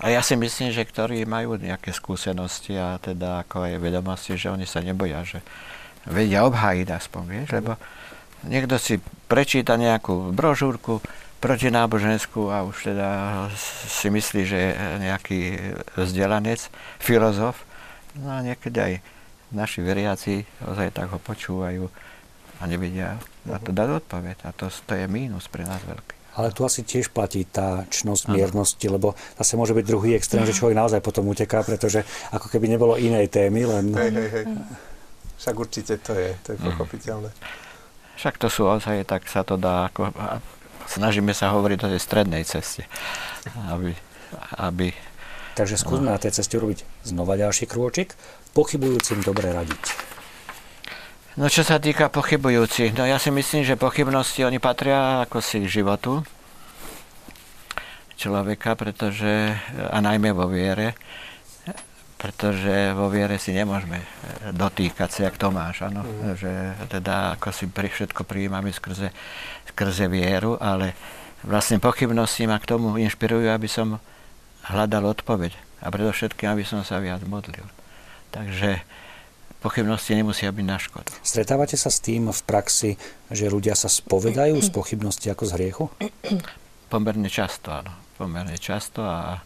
[SPEAKER 2] A ja si myslím, že ktorí majú nejaké skúsenosti a teda ako aj vedomosti, že oni sa neboja, že vedia obhájiť aspoň, vieš, lebo niekto si prečíta nejakú brožúrku protináboženskú a už teda si myslí, že je nejaký vzdelanec, filozof. No a niekedy aj naši veriaci ozaj tak ho počúvajú a nevedia na to dať odpoveď. A to, to je mínus pre nás veľký.
[SPEAKER 1] Ale tu asi tiež platí tá čnosť miernosti, lebo zase môže byť druhý extrém, že človek naozaj potom uteká, pretože ako keby nebolo inej témy, len...
[SPEAKER 4] Hej, hej, hej. Však určite to je, to je mhm. pochopiteľné.
[SPEAKER 2] Však to sú ozaj, tak sa to dá, ako, snažíme sa hovoriť o tej strednej ceste, aby, aby
[SPEAKER 1] Takže skúsme no. na tej ceste urobiť znova ďalší krôčik, pochybujúcim dobre radiť.
[SPEAKER 2] No čo sa týka pochybujúcich, no ja si myslím, že pochybnosti oni patria ako si k životu človeka, pretože, a najmä vo viere, pretože vo viere si nemôžeme eh, dotýkať sa, jak Tomáš, áno, mm. že teda ako si pri všetko prijímame skrze, skrze vieru, ale vlastne pochybnosti ma k tomu inšpirujú, aby som hľadal odpoveď a predovšetkým, aby som sa viac modlil. Takže pochybnosti nemusia byť na škodu.
[SPEAKER 1] Stretávate sa s tým v praxi, že ľudia sa spovedajú z pochybnosti ako z hriechu?
[SPEAKER 2] Pomerne často, áno. Pomerne často a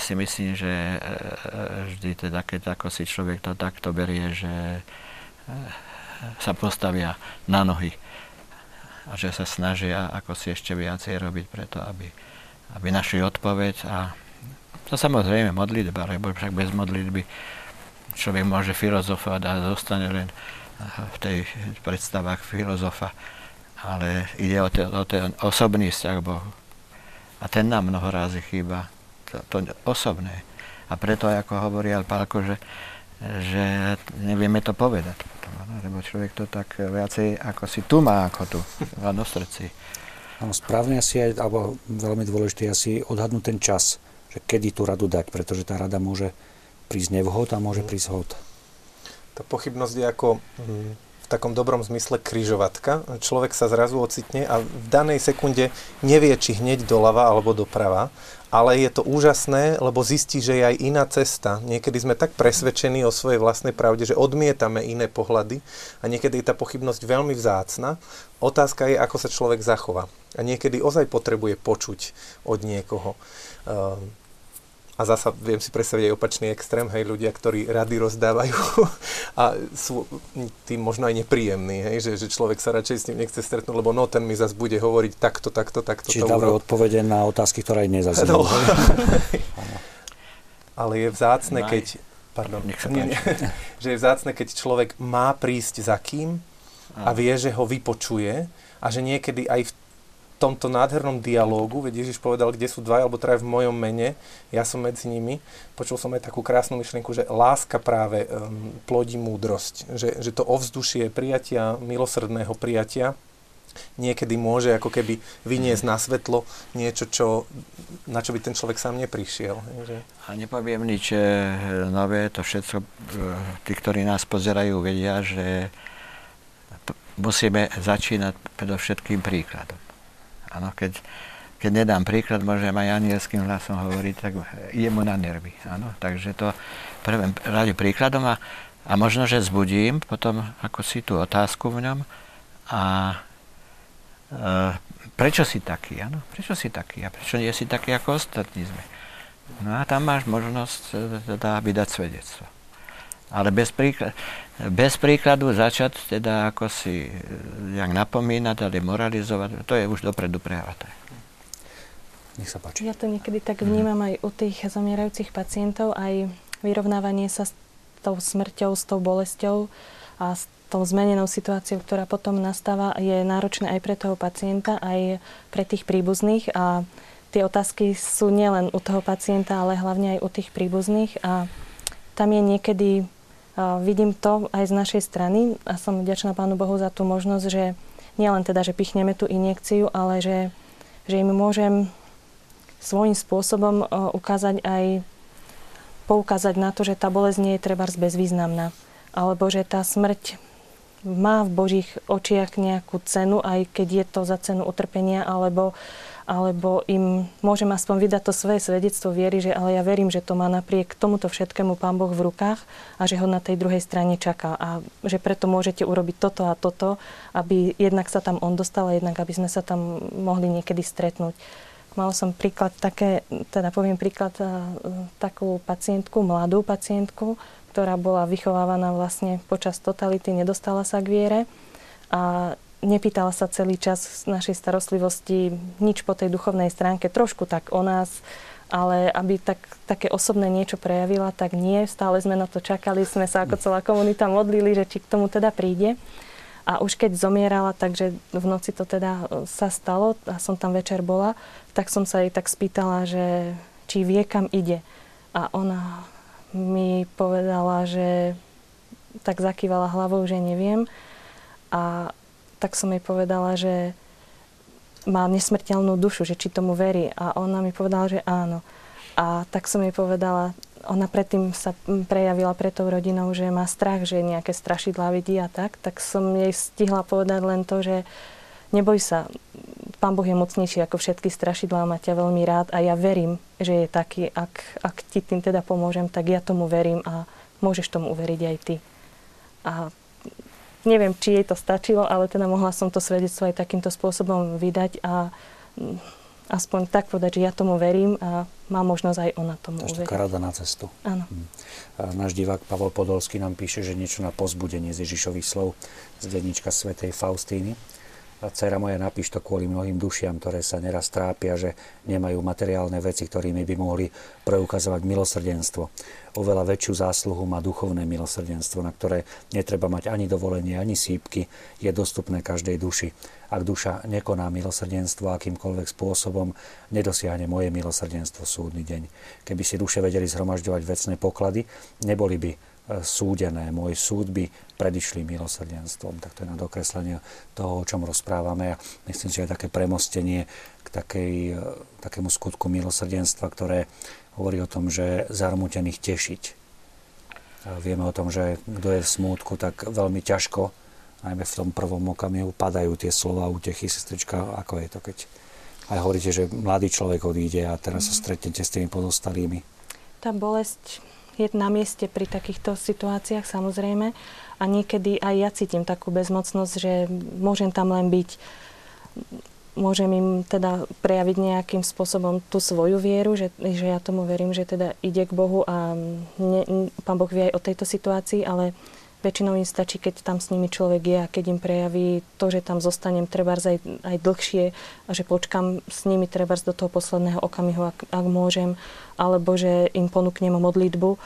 [SPEAKER 2] si myslím, že e, e, vždy teda, keď ako si človek to takto berie, že e, sa postavia na nohy a že sa snažia ako si ešte viacej robiť preto, aby, aby našli odpoveď. A to samozrejme modlitba, lebo však bez modlitby človek môže filozofovať a zostane len v tej predstavách filozofa, ale ide o ten, o ten osobný vzťah Bohu. A ten nám mnoho razy chýba to, to osobné. A preto, ako hovorí Pálko, že, že nevieme to povedať. Lebo človek to tak viacej ako si tu má, ako tu, na srdci.
[SPEAKER 1] Áno, správne asi aj, alebo veľmi dôležité asi odhadnúť ten čas, že kedy tú radu dať, pretože tá rada môže prísť nevhod a môže prísť hod.
[SPEAKER 4] Tá pochybnosť je ako hm, takom dobrom zmysle kryžovatka. Človek sa zrazu ocitne a v danej sekunde nevie, či hneď doľava alebo doprava, ale je to úžasné, lebo zistí, že je aj iná cesta. Niekedy sme tak presvedčení o svojej vlastnej pravde, že odmietame iné pohľady a niekedy je tá pochybnosť veľmi vzácna. Otázka je, ako sa človek zachová. A niekedy ozaj potrebuje počuť od niekoho. A zasa viem si predstaviť aj opačný extrém, hej, ľudia, ktorí rady rozdávajú a sú tým možno aj nepríjemní, hej, že, že človek sa radšej s ním nechce stretnúť, lebo no ten mi zase bude hovoriť takto, takto, takto.
[SPEAKER 1] Čiže dávajú odpovede na otázky, ktoré aj nezaznú. No.
[SPEAKER 4] Ale je vzácne, keď... Pardon. Nech sa nie, nie, že je vzácne, keď človek má prísť za kým a vie, že ho vypočuje a že niekedy aj v tomto nádhernom dialógu, veď Ježiš povedal, kde sú dva alebo traja v mojom mene, ja som medzi nimi. Počul som aj takú krásnu myšlienku, že láska práve um, plodí múdrosť. Že, že to ovzdušie prijatia, milosrdného prijatia, niekedy môže ako keby vyniesť na svetlo niečo, čo, na čo by ten človek sám neprišiel. Že...
[SPEAKER 2] A nepoviem nič e, nové, to všetko, e, tí, ktorí nás pozerajú, vedia, že musíme začínať predovšetkým príkladom. Áno, keď, keď nedám príklad, môžem aj anielským hlasom hovoriť, tak ide mu na nervy. Áno, takže to prvým rade príkladom a, a možno, že zbudím potom ako si tú otázku v ňom a e, prečo si taký, áno? Prečo si taký a prečo nie si taký ako ostatní sme? No a tam máš možnosť e, teda vydať svedectvo. Ale bez, príklad, bez príkladu začať teda ako si e, jak napomínať, ale moralizovať, to je už dopredu prehraté.
[SPEAKER 1] Nech sa páči.
[SPEAKER 3] Ja to niekedy tak vnímam aj u tých zomierajúcich pacientov, aj vyrovnávanie sa s tou smrťou, s tou bolesťou a s tou zmenenou situáciou, ktorá potom nastáva, je náročné aj pre toho pacienta, aj pre tých príbuzných a tie otázky sú nielen u toho pacienta, ale hlavne aj u tých príbuzných a tam je niekedy vidím to aj z našej strany a som vďačná Pánu Bohu za tú možnosť, že nielen teda, že pichneme tú injekciu, ale že, že im môžem svojím spôsobom ukázať aj poukázať na to, že tá bolesť nie je treba bezvýznamná. Alebo že tá smrť má v Božích očiach nejakú cenu, aj keď je to za cenu utrpenia, alebo alebo im môžem aspoň vydať to svoje svedectvo viery, že ale ja verím, že to má napriek tomuto všetkému Pán Boh v rukách a že ho na tej druhej strane čaká a že preto môžete urobiť toto a toto, aby jednak sa tam on dostal a jednak aby sme sa tam mohli niekedy stretnúť. Mal som príklad také, teda poviem príklad takú pacientku, mladú pacientku, ktorá bola vychovávaná vlastne počas totality, nedostala sa k viere a nepýtala sa celý čas z našej starostlivosti nič po tej duchovnej stránke, trošku tak o nás, ale aby tak, také osobné niečo prejavila, tak nie. Stále sme na to čakali, sme sa ako celá komunita modlili, že či k tomu teda príde. A už keď zomierala, takže v noci to teda e, sa stalo a som tam večer bola, tak som sa jej tak spýtala, že či vie, kam ide. A ona mi povedala, že tak zakývala hlavou, že neviem. A tak som jej povedala, že má nesmrteľnú dušu, že či tomu verí. A ona mi povedala, že áno. A tak som jej povedala, ona predtým sa prejavila pre tou rodinou, že má strach, že nejaké strašidlá vidí a tak, tak som jej stihla povedať len to, že neboj sa, Pán Boh je mocnejší ako všetky strašidlá, má ťa veľmi rád a ja verím, že je taký, ak, ak ti tým teda pomôžem, tak ja tomu verím a môžeš tomu uveriť aj ty. A neviem, či jej to stačilo, ale teda mohla som to svedectvo aj takýmto spôsobom vydať a mm, aspoň tak povedať, že ja tomu verím a má možnosť aj ona tomu
[SPEAKER 1] uveriť. taká rada na cestu.
[SPEAKER 3] Áno.
[SPEAKER 1] Hm. Náš divák Pavel Podolský nám píše, že niečo na pozbudenie z Ježišových slov z denníčka svätej Faustíny. Cera moja, napíš to kvôli mnohým dušiam, ktoré sa neraz trápia, že nemajú materiálne veci, ktorými by mohli preukazovať milosrdenstvo. Oveľa väčšiu zásluhu má duchovné milosrdenstvo, na ktoré netreba mať ani dovolenie, ani sípky, je dostupné každej duši. Ak duša nekoná milosrdenstvo akýmkoľvek spôsobom, nedosiahne moje milosrdenstvo súdny deň. Keby si duše vedeli zhromažďovať vecné poklady, neboli by súdené. Môj súd by predišli milosrdenstvom. Tak to je na dokreslenie toho, o čom rozprávame. A myslím, že je také premostenie k takej, e, takému skutku milosrdenstva, ktoré hovorí o tom, že zarmútených tešiť. A vieme o tom, že kto je v smútku, tak veľmi ťažko najmä v tom prvom okamihu padajú tie slova útechy, sestrička, ako je to, keď aj hovoríte, že mladý človek odíde a teraz sa stretnete s tými pozostalými.
[SPEAKER 3] Tá bolesť je na mieste pri takýchto situáciách samozrejme. A niekedy aj ja cítim takú bezmocnosť, že môžem tam len byť. Môžem im teda prejaviť nejakým spôsobom tú svoju vieru, že, že ja tomu verím, že teda ide k Bohu a ne, Pán Boh vie aj o tejto situácii, ale väčšinou im stačí, keď tam s nimi človek je a keď im prejaví to, že tam zostanem trebárs aj, aj dlhšie a že počkam s nimi trebárs do toho posledného okamihu, ak, ak môžem, alebo že im ponúknem modlitbu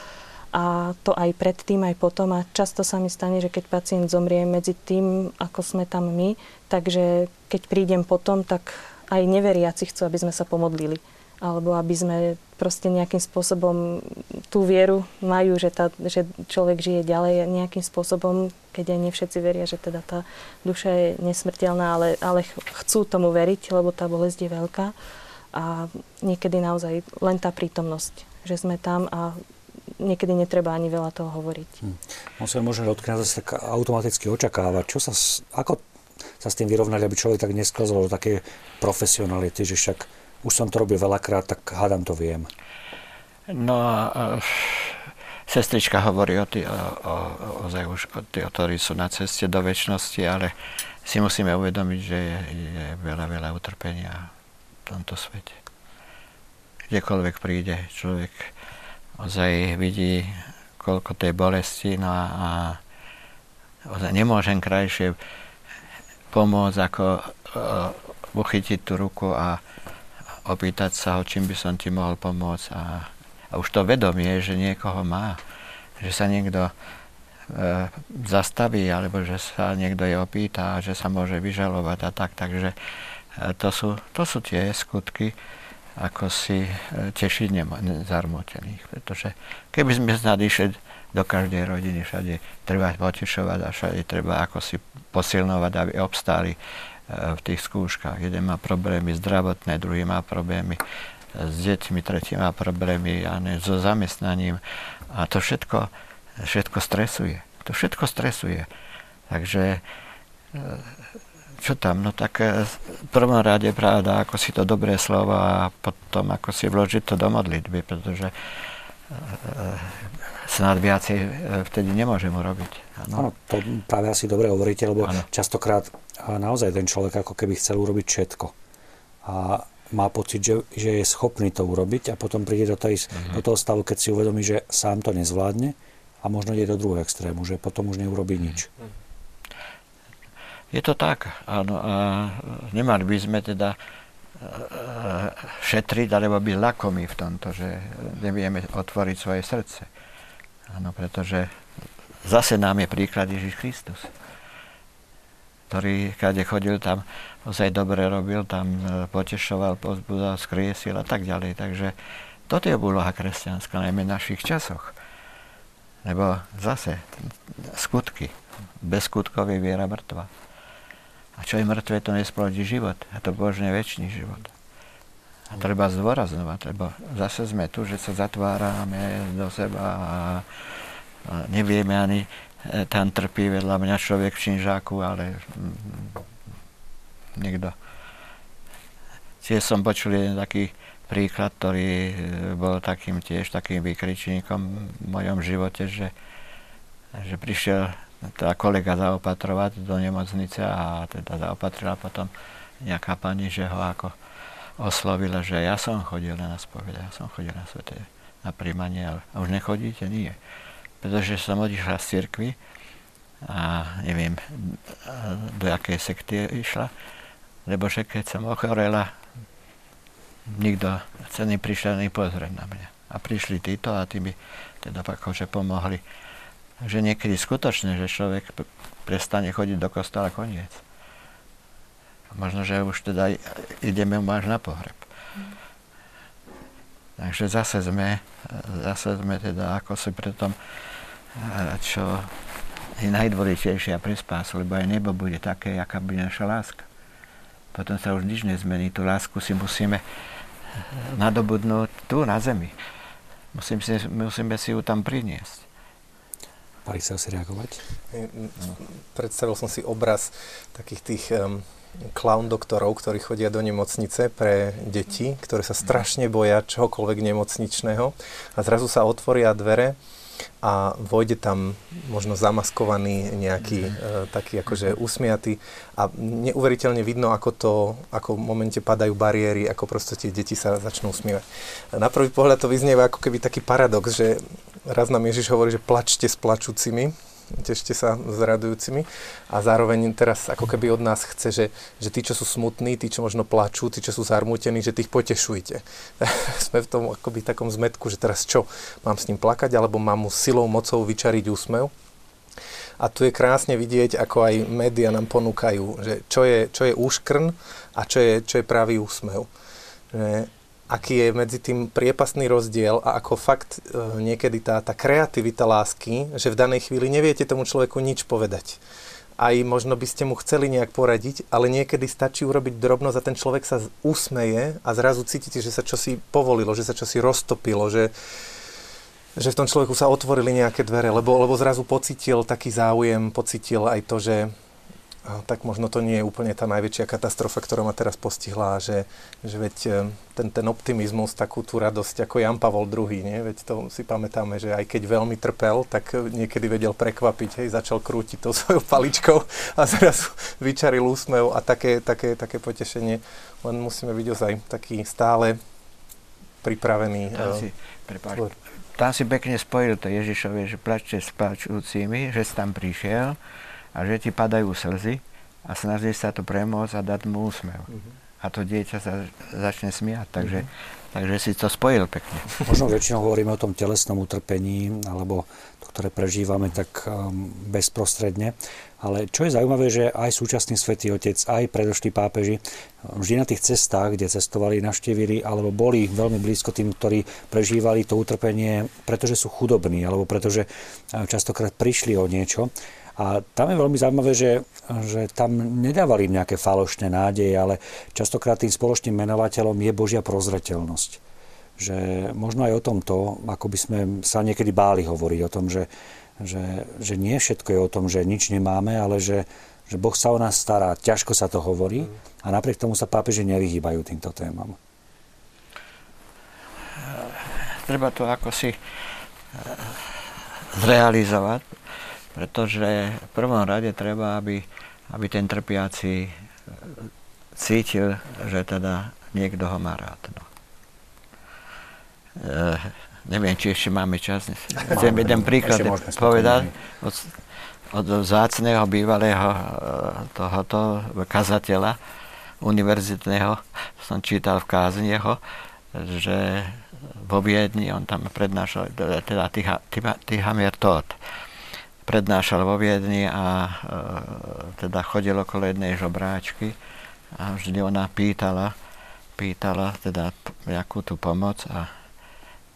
[SPEAKER 3] a to aj predtým, aj potom. A často sa mi stane, že keď pacient zomrie medzi tým, ako sme tam my, takže keď prídem potom, tak aj neveriaci chcú, aby sme sa pomodlili. Alebo aby sme proste nejakým spôsobom tú vieru majú, že, tá, že človek žije ďalej nejakým spôsobom, keď aj nie všetci veria, že teda tá duša je nesmrteľná, ale, ale chcú tomu veriť, lebo tá bolesť je veľká. A niekedy naozaj len tá prítomnosť, že sme tam a niekedy netreba ani veľa toho hovoriť. Hm.
[SPEAKER 1] Musíme možno od kniaza tak automaticky očakávať, čo sa, ako sa s tým vyrovnať, aby človek tak nesklzol do také profesionality, že však už som to robil veľakrát, tak hádam to viem.
[SPEAKER 2] No, uh, sestrička hovorí o, tí, o, o, o, už o ktorí sú na ceste do väčšnosti, ale si musíme uvedomiť, že je, je veľa, veľa utrpenia v tomto svete. Kdekoľvek príde človek, ozaj vidí, koľko tej bolesti, no a, a ozaj nemôžem krajšie pomôcť, ako uh, uchytiť tú ruku a opýtať sa ho, čím by som ti mohol pomôcť. A, a už to vedomie, že niekoho má, že sa niekto uh, zastaví, alebo že sa niekto je opýta, že sa môže vyžalovať a tak. Takže uh, to, sú, to sú tie skutky, ako si e, tešiť zarmotených. Pretože keby sme snad išli do každej rodiny, všade treba potešovať a všade treba ako si posilnovať, aby obstáli e, v tých skúškach. Jeden má problémy zdravotné, druhý má problémy e, s deťmi, tretí má problémy ja ne, so zamestnaním a to všetko, všetko stresuje. To všetko stresuje. Takže čo tam? No tak e, v prvom rade pravda, ako si to dobré slovo a potom ako si vložiť to do modlitby, pretože e, snad viacej e, vtedy nemôžem urobiť.
[SPEAKER 1] Áno, to práve asi dobre hovoríte, lebo ano. častokrát naozaj ten človek ako keby chcel urobiť všetko. A má pocit, že, že je schopný to urobiť a potom príde do, tej, uh-huh. do toho stavu, keď si uvedomí, že sám to nezvládne a možno ide do druhého extrému, že potom už neurobí nič.
[SPEAKER 2] Je to tak, áno. A nemali by sme teda e, šetriť alebo byť lakomí v tomto, že nevieme otvoriť svoje srdce. Áno, pretože zase nám je príklad Ježiš Kristus, ktorý, kade chodil, tam ozaj dobre robil, tam e, potešoval, pozbudal, skriesil a tak ďalej. Takže toto je úloha kresťanská, najmä v našich časoch. Lebo zase skutky. Bez skutkov je viera mŕtva. A čo je mŕtve, to nesplodí život. A to božne väčší život. A treba zdôraznovať, lebo zase sme tu, že sa zatvárame do seba a, nevieme ani, tam trpí vedľa mňa človek v činžáku, ale mm, niekto. Tiež som počul jeden taký príklad, ktorý e, bol takým tiež takým vykričníkom v mojom živote, že, že prišiel teda kolega zaopatrovať do nemocnice a teda zaopatrila potom nejaká pani, že ho ako oslovila, že ja som chodil na spovede, ja som chodil na svete, na príjmanie, ale a už nechodíte? Nie. Pretože som odišla z cirkvi a neviem, do jakej sekty išla, lebo že keď som ochorela, nikto sa neprišiel ani pozrieť na mňa. A prišli títo a tí mi teda akože pomohli že niekedy skutočne, že človek prestane chodiť do kostola koniec. Možno, že už teda ideme až na pohreb. Takže zase sme, zase sme teda ako si pri tom, čo je najdôležitejšia pre spásu, lebo aj nebo bude také, aká bude naša láska. Potom sa už nič nezmení. Tú lásku si musíme nadobudnúť tu na zemi. Musím si, musíme si ju tam priniesť.
[SPEAKER 1] Pali sa asi reagovať?
[SPEAKER 4] Predstavil som si obraz takých tých um, clown doktorov, ktorí chodia do nemocnice pre deti, ktoré sa strašne boja čohokoľvek nemocničného a zrazu sa otvoria dvere a vojde tam možno zamaskovaný nejaký e, taký akože usmiatý. A neuveriteľne vidno, ako to, ako v momente padajú bariéry, ako proste tie deti sa začnú usmievať. Na prvý pohľad to vyznieva ako keby taký paradox, že raz nám Ježiš hovorí, že plačte s plačúcimi, tešte sa s radujúcimi a zároveň teraz ako keby od nás chce, že, že tí, čo sú smutní, tí, čo možno plačú, tí, čo sú zarmútení, že tých potešujte. Sme v tom akoby takom zmetku, že teraz čo, mám s ním plakať, alebo mám mu silou, mocou vyčariť úsmev. A tu je krásne vidieť, ako aj médiá nám ponúkajú, že čo je, čo je úškrn a čo je, čo je pravý úsmev. Že aký je medzi tým priepasný rozdiel a ako fakt e, niekedy tá, tá kreativita lásky, že v danej chvíli neviete tomu človeku nič povedať. Aj možno by ste mu chceli nejak poradiť, ale niekedy stačí urobiť drobnosť a ten človek sa usmeje a zrazu cítite, že sa čosi povolilo, že sa čosi roztopilo, že, že v tom človeku sa otvorili nejaké dvere, lebo, lebo zrazu pocitil taký záujem, pocitil aj to, že tak možno to nie je úplne tá najväčšia katastrofa, ktorá ma teraz postihla, že, že veď e, ten, ten optimizmus, takú tú radosť ako Jan Pavol II, nie? veď to si pamätáme, že aj keď veľmi trpel, tak niekedy vedel prekvapiť, hej, začal krútiť tou svojou paličkou a zrazu vyčaril úsmev a také, také, také potešenie. Len musíme byť ozaj taký stále pripravený.
[SPEAKER 2] Tam si, prepáč, tam si pekne spojil to Ježišové, že plačte s plačúcimi, že si tam prišiel a že ti padajú slzy a snažíš sa to premôcť a dať mu úsmev. Uh-huh. A to dieťa sa začne smiať, takže, uh-huh. takže si to spojil pekne.
[SPEAKER 1] Možno väčšinou hovoríme o tom telesnom utrpení, alebo to, ktoré prežívame tak um, bezprostredne. Ale čo je zaujímavé, že aj súčasný svätý Otec, aj predošlí pápeži vždy na tých cestách, kde cestovali, naštevili, alebo boli veľmi blízko tým, ktorí prežívali to utrpenie, pretože sú chudobní, alebo pretože uh, častokrát prišli o niečo. A tam je veľmi zaujímavé, že, že tam nedávali nejaké falošné nádeje, ale častokrát tým spoločným menovateľom je Božia prozreteľnosť. Že možno aj o tomto, ako by sme sa niekedy báli hovoriť o tom, že, že, že nie všetko je o tom, že nič nemáme, ale že, že Boh sa o nás stará, ťažko sa to hovorí a napriek tomu sa pápeži nevyhýbajú týmto témam.
[SPEAKER 2] Treba to ako si zrealizovať pretože v prvom rade treba, aby, aby ten trpiaci e, cítil, že teda niekto ho má rád. No. E, neviem, či ešte máme čas. Chcem jeden príklad povedať od, od zácného bývalého e, tohoto kazateľa univerzitného, som čítal v káznieho, že vo Viedni on tam prednášal, teda Tihamir Todd, prednášal vo Viedni a e, teda chodil okolo jednej žobráčky a vždy ona pýtala, pýtala teda jakú tú pomoc a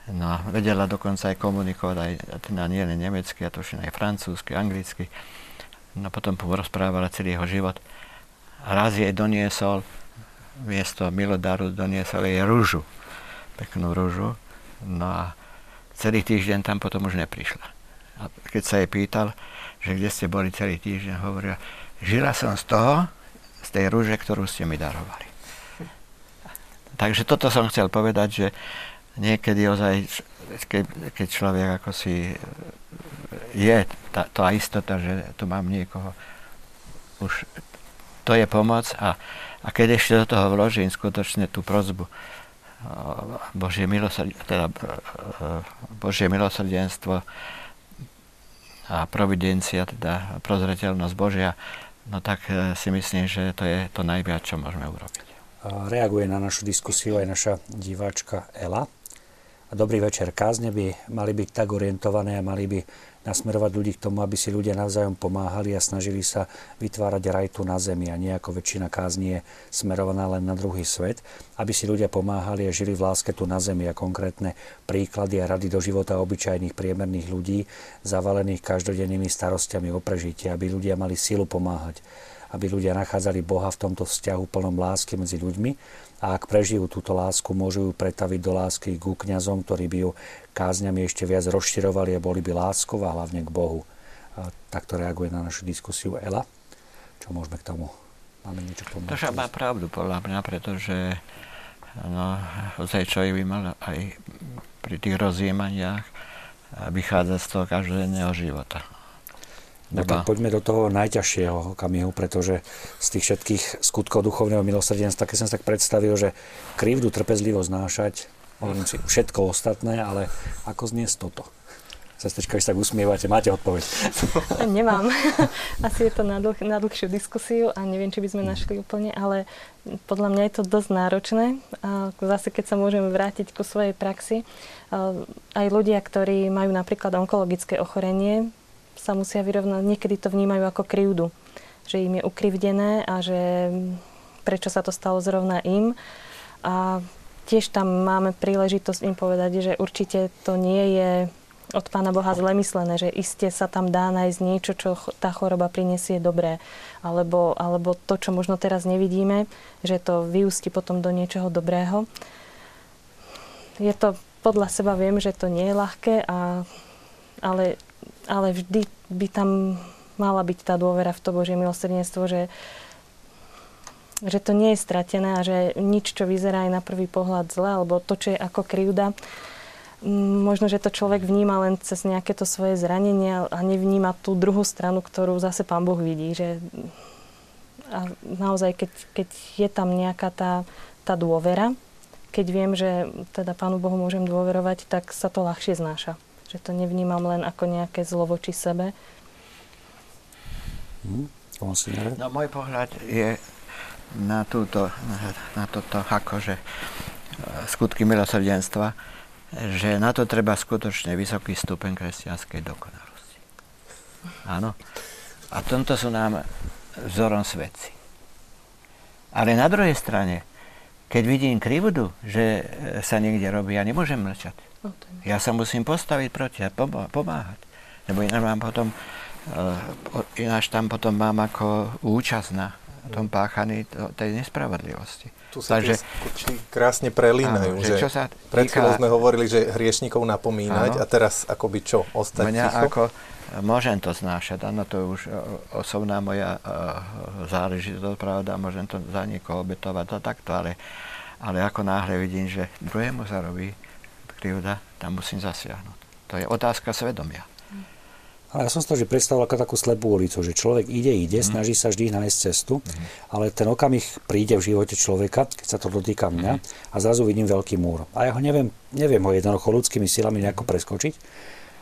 [SPEAKER 2] no, vedela dokonca aj komunikovať aj teda nie len nemecky, a to aj francúzsky, anglicky. No potom rozprávala celý jeho život. Raz jej doniesol, miesto milodaru doniesol jej rúžu, peknú rúžu. No a celý týždeň tam potom už neprišla. A keď sa jej pýtal, že kde ste boli celý týždeň, hovorila, žila som z toho, z tej rúže, ktorú ste mi darovali. Takže toto som chcel povedať, že niekedy ozaj, keď, človek ako si je tá, tá istota, že tu mám niekoho, už to je pomoc a, a keď ešte do toho vložím skutočne tú prozbu, Božie, milosrd, teda, Božie milosrdenstvo, a providencia, teda prozreteľnosť Božia, no tak e, si myslím, že to je to najviac, čo môžeme urobiť.
[SPEAKER 1] Reaguje na našu diskusiu aj naša diváčka Ela. Dobrý večer. Kázne by mali byť tak orientované a mali by nasmerovať ľudí k tomu, aby si ľudia navzájom pomáhali a snažili sa vytvárať raj tu na zemi a nie ako väčšina kázni je smerovaná len na druhý svet, aby si ľudia pomáhali a žili v láske tu na zemi a konkrétne príklady a rady do života obyčajných priemerných ľudí, zavalených každodennými starostiami o prežitie, aby ľudia mali silu pomáhať, aby ľudia nachádzali Boha v tomto vzťahu plnom lásky medzi ľuďmi a ak prežijú túto lásku, môžu ju pretaviť do lásky ku kňazom, ktorí by ju kázňami ešte viac rozširovali a boli by láskov a hlavne k Bohu. takto reaguje na našu diskusiu Ela. Čo môžeme k tomu? Máme niečo k tomu?
[SPEAKER 2] To má pravdu podľa mňa, pretože no, ozaj človek by mal aj pri tých rozjímaniach vychádzať z toho každodenného života.
[SPEAKER 1] No tak poďme do toho najťažšieho okamihu, pretože z tých všetkých skutkov duchovného milosrdenstva, keď som sa tak predstavil, že krivdu trpezlivo znášať, hovorím si všetko ostatné, ale ako zniesť toto? Sestrička, vy sa tak usmievate, máte odpoveď.
[SPEAKER 3] Nemám. Asi je to na, dlh, na dlhšiu diskusiu a neviem, či by sme našli úplne, ale podľa mňa je to dosť náročné. A zase, keď sa môžeme vrátiť ku svojej praxi, aj ľudia, ktorí majú napríklad onkologické ochorenie, sa musia vyrovnať, niekedy to vnímajú ako krivdu, že im je ukrivdené a že prečo sa to stalo zrovna im. A tiež tam máme príležitosť im povedať, že určite to nie je od Pána Boha zle myslené, že iste sa tam dá nájsť niečo, čo tá choroba prinesie dobré. Alebo, alebo to, čo možno teraz nevidíme, že to vyústi potom do niečoho dobrého. Je to, podľa seba viem, že to nie je ľahké, a, ale, ale vždy by tam mala byť tá dôvera v to Božie milosrdenstvo, že, že to nie je stratené a že nič, čo vyzerá aj na prvý pohľad zle, alebo to, čo je ako krivda, možno, že to človek vníma len cez nejaké to svoje zranenie a nevníma tú druhú stranu, ktorú zase Pán Boh vidí. Že a naozaj, keď, keď je tam nejaká tá, tá dôvera, keď viem, že teda Pánu Bohu môžem dôverovať, tak sa to ľahšie znáša. Že to nevnímam len ako nejaké zlo voči sebe.
[SPEAKER 2] Hmm. No môj pohľad je na, túto, na, na toto akože e, skutky milosrdenstva, že na to treba skutočne vysoký stupeň kresťanskej dokonalosti. Áno. A tomto sú nám vzorom svedci. Ale na druhej strane, keď vidím krivdu, že sa niekde robí, ja nemôžem mlčať. No, ja sa musím postaviť proti a pomáhať. Lebo ináč mám potom, uh, ináč tam potom mám ako účasť na tom páchaní tej nespravodlivosti.
[SPEAKER 4] Tu sa Takže, tie krásne prelínajú. Áno, že, čo sa týka, pred chvíľou sme hovorili, že hriešnikov napomínať áno, a teraz akoby čo? Ostať
[SPEAKER 2] mňa ticho? ako môžem to znášať, áno, to je už e, osobná moja uh, záležitosť, pravda, môžem to za niekoho obetovať a takto, ale, ale ako náhle vidím, že druhému sa robí krivda, tam musím zasiahnuť. To je otázka svedomia.
[SPEAKER 1] Ale ja som si to že predstavil ako takú slepú ulicu, že človek ide, ide, mm. snaží sa vždy nájsť cestu, mm. ale ten okamih príde v živote človeka, keď sa to dotýka mňa mm. a zrazu vidím veľký múr. A ja ho neviem, neviem ho jednoducho ľudskými silami nejako preskočiť.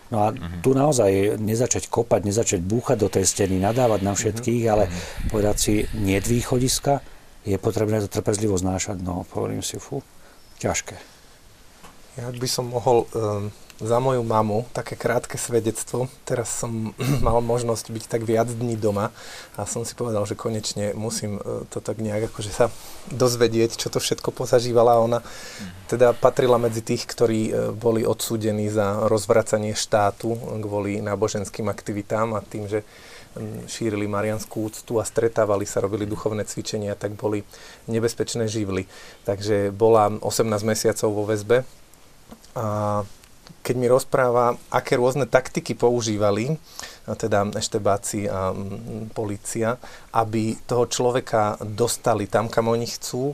[SPEAKER 1] No a mm tu naozaj nezačať kopať, nezačať búchať do tej steny, nadávať na všetkých, mm ale povedať si, nie východiska, je potrebné to trpezlivo znášať. No, hovorím si, fú, ťažké.
[SPEAKER 4] Ja by som mohol um za moju mamu také krátke svedectvo. Teraz som mal možnosť byť tak viac dní doma a som si povedal, že konečne musím e, to tak nejak akože sa dozvedieť, čo to všetko pozažívala. Ona teda patrila medzi tých, ktorí e, boli odsúdení za rozvracanie štátu kvôli náboženským aktivitám a tým, že šírili marianskú úctu a stretávali sa, robili duchovné cvičenia, tak boli nebezpečné živly. Takže bola 18 mesiacov vo väzbe keď mi rozpráva, aké rôzne taktiky používali, teda eštebáci a policia, aby toho človeka dostali tam, kam oni chcú,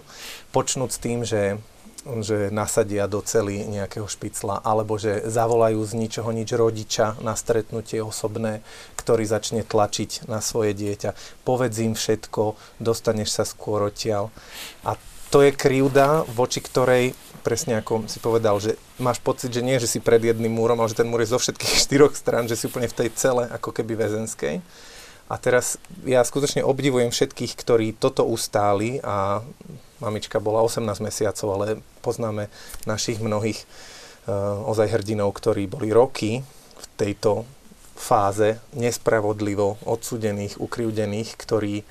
[SPEAKER 4] počnúť s tým, že že nasadia do cely nejakého špicla, alebo že zavolajú z ničoho nič rodiča na stretnutie osobné, ktorý začne tlačiť na svoje dieťa. Povedz im všetko, dostaneš sa skôr odtiaľ. A to je krivda, voči ktorej presne ako si povedal, že máš pocit, že nie, že si pred jedným múrom, ale že ten múr je zo všetkých štyroch strán, že si úplne v tej cele, ako keby väzenskej. A teraz ja skutočne obdivujem všetkých, ktorí toto ustáli a mamička bola 18 mesiacov, ale poznáme našich mnohých uh, ozaj hrdinov, ktorí boli roky v tejto fáze nespravodlivo odsudených, ukriúdených, ktorí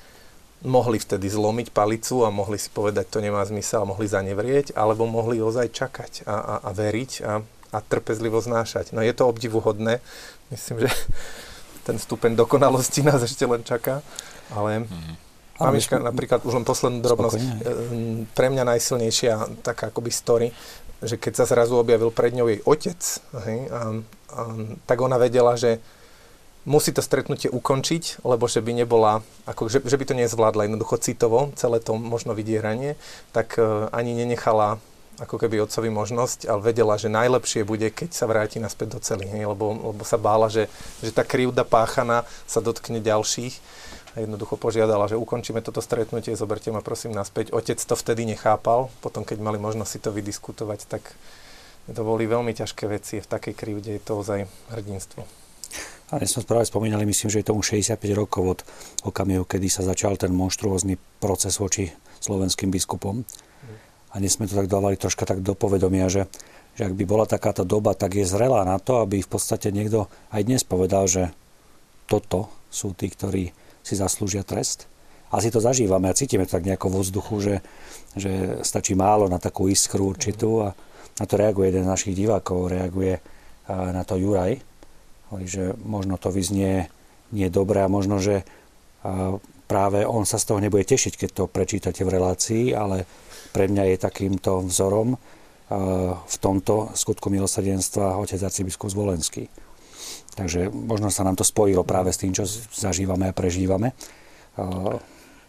[SPEAKER 4] mohli vtedy zlomiť palicu a mohli si povedať, to nemá zmysel, mohli zanevrieť, alebo mohli ozaj čakať a, a, a veriť a, a trpezlivo znášať. No je to obdivuhodné. Myslím, že ten stupeň dokonalosti nás ešte len čaká, ale mm. mamička napríklad, už len poslednú drobnosť, spokojne. Eh, pre mňa najsilnejšia taká akoby story, že keď sa zrazu objavil pred ňou jej otec, hej, a, a, tak ona vedela, že musí to stretnutie ukončiť, lebo že by nebola, ako, že, že by to nezvládla jednoducho citovo, celé to možno vydieranie, tak uh, ani nenechala ako keby otcovi možnosť, ale vedela, že najlepšie bude, keď sa vráti naspäť do celý, hej, lebo, lebo sa bála, že, že tá krivda páchaná sa dotkne ďalších a jednoducho požiadala, že ukončíme toto stretnutie, zoberte ma prosím naspäť. Otec to vtedy nechápal, potom keď mali možnosť si to vydiskutovať, tak to boli veľmi ťažké veci, v takej krivde je to ozaj hrdinstvo.
[SPEAKER 1] A dnes sme práve spomínali, myslím, že je tomu 65 rokov od okamihu, kedy sa začal ten monštruózny proces voči slovenským biskupom a dnes sme to tak dávali troška tak do povedomia, že, že ak by bola takáto doba, tak je zrelá na to, aby v podstate niekto aj dnes povedal, že toto sú tí, ktorí si zaslúžia trest. Asi to zažívame a cítime to tak nejako vo vzduchu, že, že stačí málo na takú iskru určitú a na to reaguje jeden z našich divákov, reaguje na to Juraj. Hovorí, že možno to vyznie nie dobré a možno, že práve on sa z toho nebude tešiť, keď to prečítate v relácii, ale pre mňa je takýmto vzorom v tomto skutku milosrdenstva otec arcibiskup Zvolenský. Takže možno sa nám to spojilo práve s tým, čo zažívame a prežívame.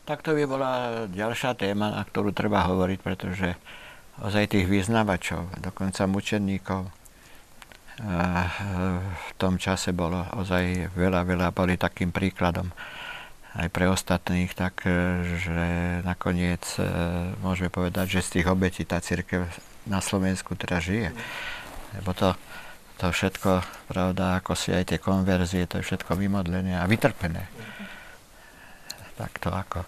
[SPEAKER 2] Tak to by bola ďalšia téma, na ktorú treba hovoriť, pretože ozaj tých vyznavačov, dokonca mučeníkov, v tom čase bolo ozaj veľa, veľa, boli takým príkladom aj pre ostatných, tak e, že nakoniec e, môžeme povedať, že z tých obetí tá církev na Slovensku teraz žije. Lebo to, to všetko, pravda, ako si aj tie konverzie, to je všetko vymodlené a vytrpené. Tak to ako.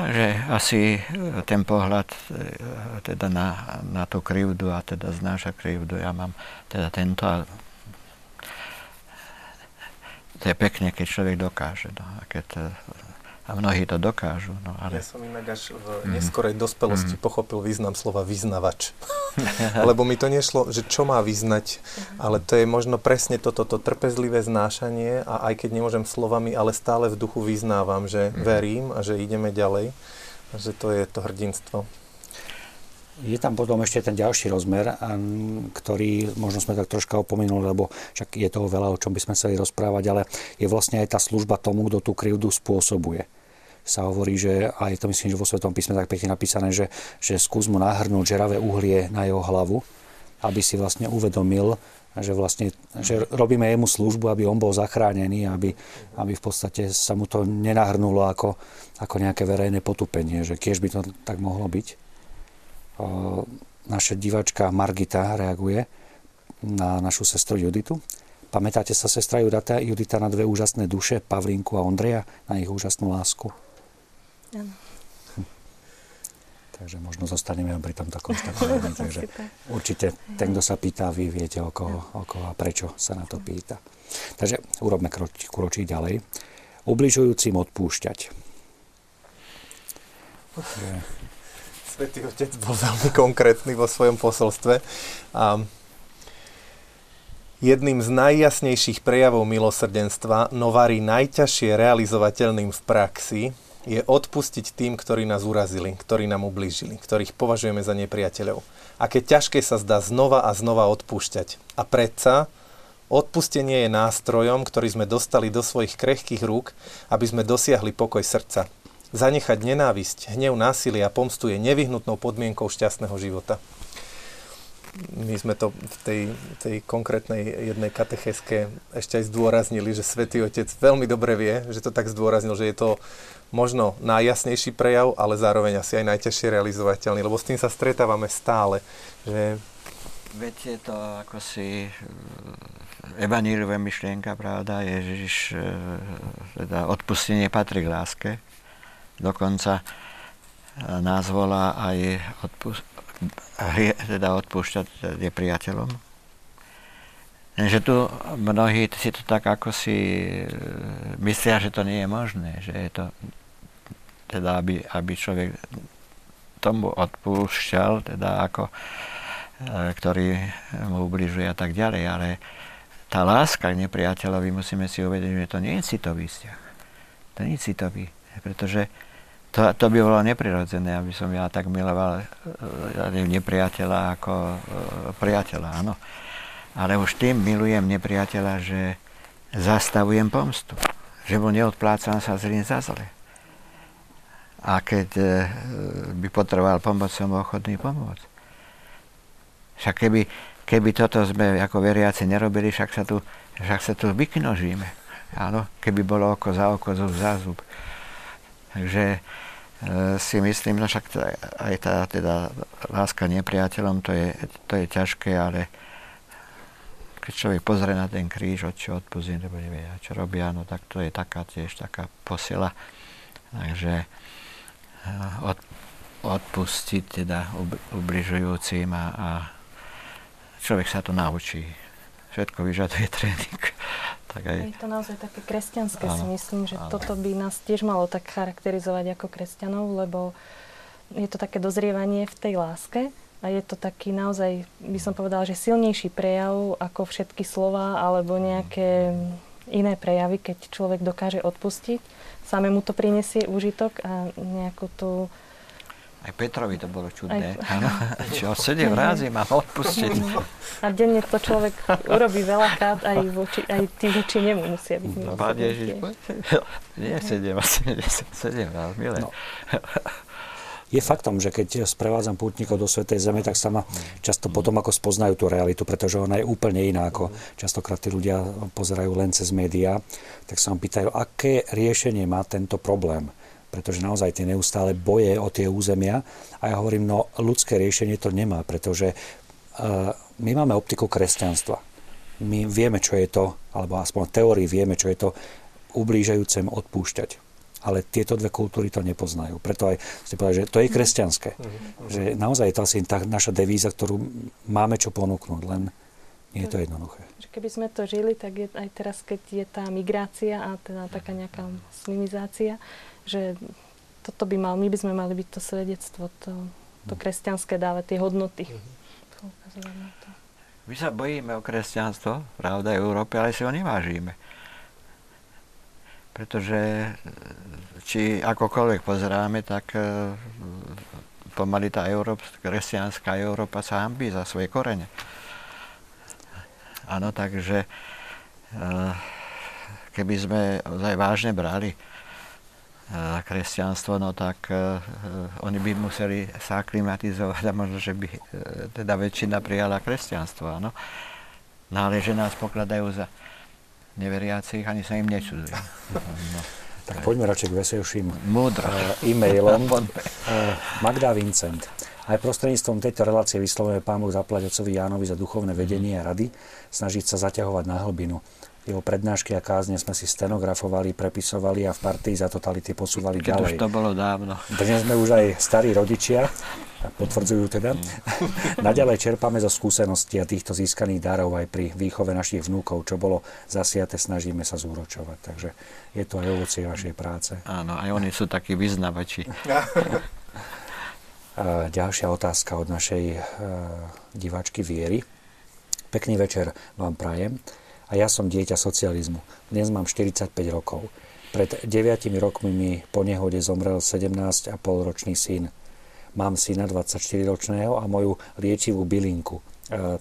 [SPEAKER 2] Takže asi e, ten pohľad teda na, na tú krivdu a teda znáša krivdu, ja mám teda tento a to je pekne, keď človek dokáže. No, a, keď, eh, a mnohí to dokážu. No, ale...
[SPEAKER 4] Ja som inak až v mm. neskorej dospelosti mm. pochopil význam slova vyznavač. Lebo mi to nešlo, že čo má vyznať, ale to je možno presne toto, to trpezlivé znášanie a aj keď nemôžem slovami, ale stále v duchu vyznávam, že mm. verím a že ideme ďalej. A že to je to hrdinstvo.
[SPEAKER 1] Je tam potom ešte ten ďalší rozmer, ktorý možno sme tak troška opomenuli, lebo však je toho veľa, o čom by sme chceli rozprávať, ale je vlastne aj tá služba tomu, kto tú krivdu spôsobuje sa hovorí, že, a je to myslím, že vo Svetom písme tak pekne napísané, že, že skús mu nahrnúť žeravé uhlie na jeho hlavu, aby si vlastne uvedomil, že vlastne že robíme jemu službu, aby on bol zachránený, aby, aby v podstate sa mu to nenahrnulo ako, ako nejaké verejné potupenie, že kiež by to tak mohlo byť naša divačka Margita reaguje na našu sestru Juditu. Pamätáte sa sestra Judita, Judita na dve úžasné duše, Pavlinku a Ondreja, na ich úžasnú lásku? Áno. Takže možno zostaneme pri tomto konštatovaní. Takže určite ten, kto sa pýta, vy viete, o koho, o koho a prečo sa na to pýta. Takže urobme kročí ďalej. Ubližujúcim odpúšťať.
[SPEAKER 4] Takže Svetý Otec bol veľmi konkrétny vo svojom posolstve. A jedným z najjasnejších prejavov milosrdenstva, no varí najťažšie realizovateľným v praxi, je odpustiť tým, ktorí nás urazili, ktorí nám ublížili, ktorých považujeme za nepriateľov. Aké ťažké sa zdá znova a znova odpúšťať. A predsa odpustenie je nástrojom, ktorý sme dostali do svojich krehkých rúk, aby sme dosiahli pokoj srdca. Zanechať nenávisť, hnev, násilie a pomstu je nevyhnutnou podmienkou šťastného života. My sme to v tej, tej konkrétnej jednej katecheske ešte aj zdôraznili, že Svetý Otec veľmi dobre vie, že to tak zdôraznil, že je to možno najjasnejší prejav, ale zároveň asi aj najťažšie realizovateľný, lebo s tým sa stretávame stále. Že...
[SPEAKER 2] Veď je to ako si evaníliová myšlienka, pravda, Ježiš, e, teda odpustenie patrí k láske, Dokonca e, nás volá aj odpust, teda odpúšťať nepriateľom. Že tu mnohí si to tak ako si myslia, že to nie je možné, že je to teda, aby, aby človek tomu odpúšťal, teda ako, e, ktorý mu ubližuje a tak ďalej, ale tá láska k nepriateľovi musíme si uvedomiť, že to nie je citový vzťah. To nie je citový, pretože to, to by bolo neprirodzené, aby som ja tak miloval ja nepriateľa ako e, priateľa, áno. Ale už tým milujem nepriateľa, že, zastavujem pomstu. Že mu neodplácam sa zlým za zle. A keď e, by potreboval pomoc, som ochotný pomôcť. Však keby, keby toto sme ako veriaci nerobili, však sa tu, však sa tu vyknožíme. Áno, keby bolo oko za oko, zub za zub. Takže e, si myslím, no však aj tá teda láska nepriateľom, to je, to je ťažké, ale keď človek pozrie na ten kríž, od čo odpustí, nebo nevie, čo robia, no tak to je taká tiež taká posiela. Takže od, odpustiť teda ubližujúcim a, a človek sa to naučí. Všetko vyžaduje tréning.
[SPEAKER 3] Tak aj... Je to naozaj také kresťanské, áno, si myslím, že áno. toto by nás tiež malo tak charakterizovať ako kresťanov, lebo je to také dozrievanie v tej láske a je to taký naozaj, by som povedala, že silnejší prejav ako všetky slova alebo nejaké iné prejavy, keď človek dokáže odpustiť samému to prinesie úžitok a nejakú tú...
[SPEAKER 2] Aj Petrovi to bolo čudné. Aj... Čo, sedem razy má odpustiť.
[SPEAKER 3] A denne to človek urobí veľakrát, aj, voči, aj tí voči nemu musia byť
[SPEAKER 2] no, Pán Ježiš, nie sedem, asi sedem raz, milé. No.
[SPEAKER 1] Je faktom, že keď sprevádzam pútnikov do Svetej Zeme, tak sa ma často potom ako spoznajú tú realitu, pretože ona je úplne iná, ako častokrát tí ľudia pozerajú len cez médiá. Tak sa ma pýtajú, aké riešenie má tento problém pretože naozaj tie neustále boje o tie územia. A ja hovorím, no ľudské riešenie to nemá, pretože uh, my máme optiku kresťanstva. My vieme, čo je to, alebo aspoň v teórii vieme, čo je to ublížajúcem odpúšťať ale tieto dve kultúry to nepoznajú. Preto aj ste povedali, že to je kresťanské. Uh-huh. Že naozaj je to asi tá naša devíza, ktorú máme čo ponúknuť, len nie je to jednoduché.
[SPEAKER 3] Keby sme to žili, tak je aj teraz, keď je tá migrácia a teda taká nejaká muslimizácia, že toto by mal, my by sme mali byť to svedectvo, to, to mhm. kresťanské dávať, tie hodnoty. Uh-huh.
[SPEAKER 2] My sa bojíme o kresťanstvo, pravda, v Európe, ale si ho nevážime pretože či akokoľvek pozeráme, tak e, pomaly tá Európa, kresťanská Európa sa hambí za svoje korene. Áno, takže e, keby sme ozaj vážne brali e, kresťanstvo, no tak oni by museli sa aklimatizovať a možno, že by teda väčšina prijala kresťanstvo, áno. No ale že nás pokladajú za neveriacich, ani sa im nečudujem. No.
[SPEAKER 1] Tak poďme radšej k veselším uh, e-mailom. Uh, Magda Vincent. Aj prostredníctvom tejto relácie vyslovujeme Pán Boh zaplať Jánovi za duchovné vedenie a rady, snažiť sa zaťahovať na hlbinu. Jeho prednášky a kázne sme si stenografovali, prepisovali a v partii za totality posúvali Keď ďalej.
[SPEAKER 2] Už to bolo dávno.
[SPEAKER 1] Dnes sme už aj starí rodičia potvrdzujú teda. Mm. Naďalej čerpame zo skúseností a týchto získaných darov aj pri výchove našich vnúkov, čo bolo zasiate, snažíme sa zúročovať. Takže je to aj ovocie vašej práce.
[SPEAKER 2] Áno, aj oni sú takí vyznavači.
[SPEAKER 1] Ďalšia otázka od našej uh, diváčky Viery. Pekný večer vám prajem. A ja som dieťa socializmu. Dnes mám 45 rokov. Pred 9 rokmi mi po nehode zomrel 17,5 ročný syn Mám syna 24-ročného a moju liečivú bylinku, e,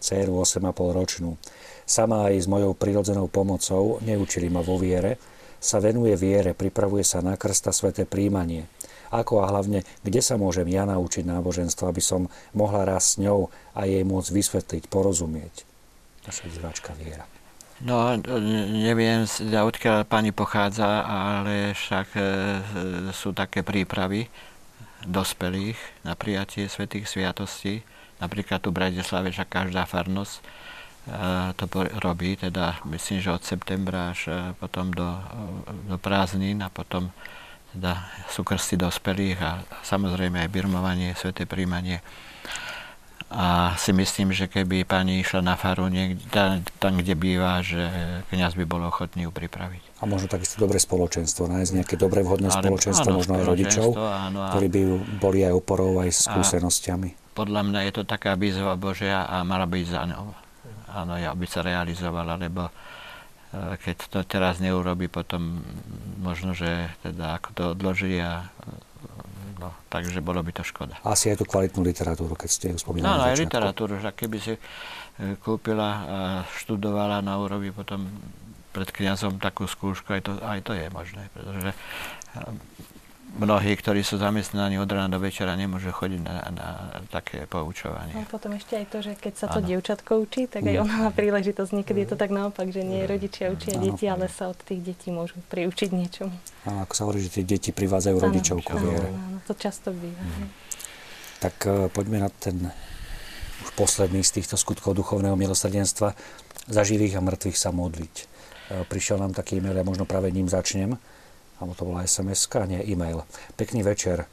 [SPEAKER 1] dceru 8,5 ročnú. Sama aj s mojou prirodzenou pomocou, neučili ma vo viere, sa venuje viere, pripravuje sa na krsta sveté príjmanie. Ako a hlavne, kde sa môžem ja naučiť náboženstvo, aby som mohla raz s ňou a jej môcť vysvetliť, porozumieť. Naša diváčka viera.
[SPEAKER 2] No, neviem, odkiaľ pani pochádza, ale však e, sú také prípravy dospelých na prijatie svetých sviatostí. Napríklad tu v Bratislave, že každá farnosť e, to robí, teda myslím, že od septembra až e, potom do, do prázdnin a potom teda sú krsty dospelých a samozrejme aj birmovanie, sveté príjmanie. A si myslím, že keby pani išla na faru niekde, tam, kde býva, že kniaz by bol ochotný ju pripraviť.
[SPEAKER 1] A možno takisto dobré spoločenstvo, nájsť nejaké dobré vhodné Ale, spoločenstvo, áno, možno aj rodičov, áno, ktorí by boli aj oporou, aj skúsenostiami.
[SPEAKER 2] Podľa mňa je to taká výzva Božia a mala byť za ňou. Áno, aby sa realizovala, lebo e, keď to teraz neurobi, potom možno, že teda ako to odloží a No, takže bolo by to škoda.
[SPEAKER 1] Asi aj tú kvalitnú literatúru, keď ste ju spomínali.
[SPEAKER 2] No, no aj literatúru, že keby si e, kúpila a študovala, no urobi potom pred kňazom takú skúšku, aj to, aj to je možné, pretože mnohí, ktorí sú zamestnaní od rána do večera, nemôžu chodiť na, na také poučovanie.
[SPEAKER 3] A potom ešte aj to, že keď sa to ano. dievčatko učí, tak aj ona má príležitosť. Niekedy je to tak naopak, že nie rodičia učia ano. deti, ale sa od tých detí môžu priučiť niečomu.
[SPEAKER 1] Áno, ako sa hovorí, že tie deti privádzajú rodičov ku viere.
[SPEAKER 3] Áno, to často býva. Mm.
[SPEAKER 1] Tak uh, poďme na ten už posledný z týchto skutkov duchovného milosrdenstva. Za živých a mŕtvych sa modliť. Prišiel nám taký e-mail, ja možno práve ním začnem alebo to bola sms nie e-mail. Pekný večer.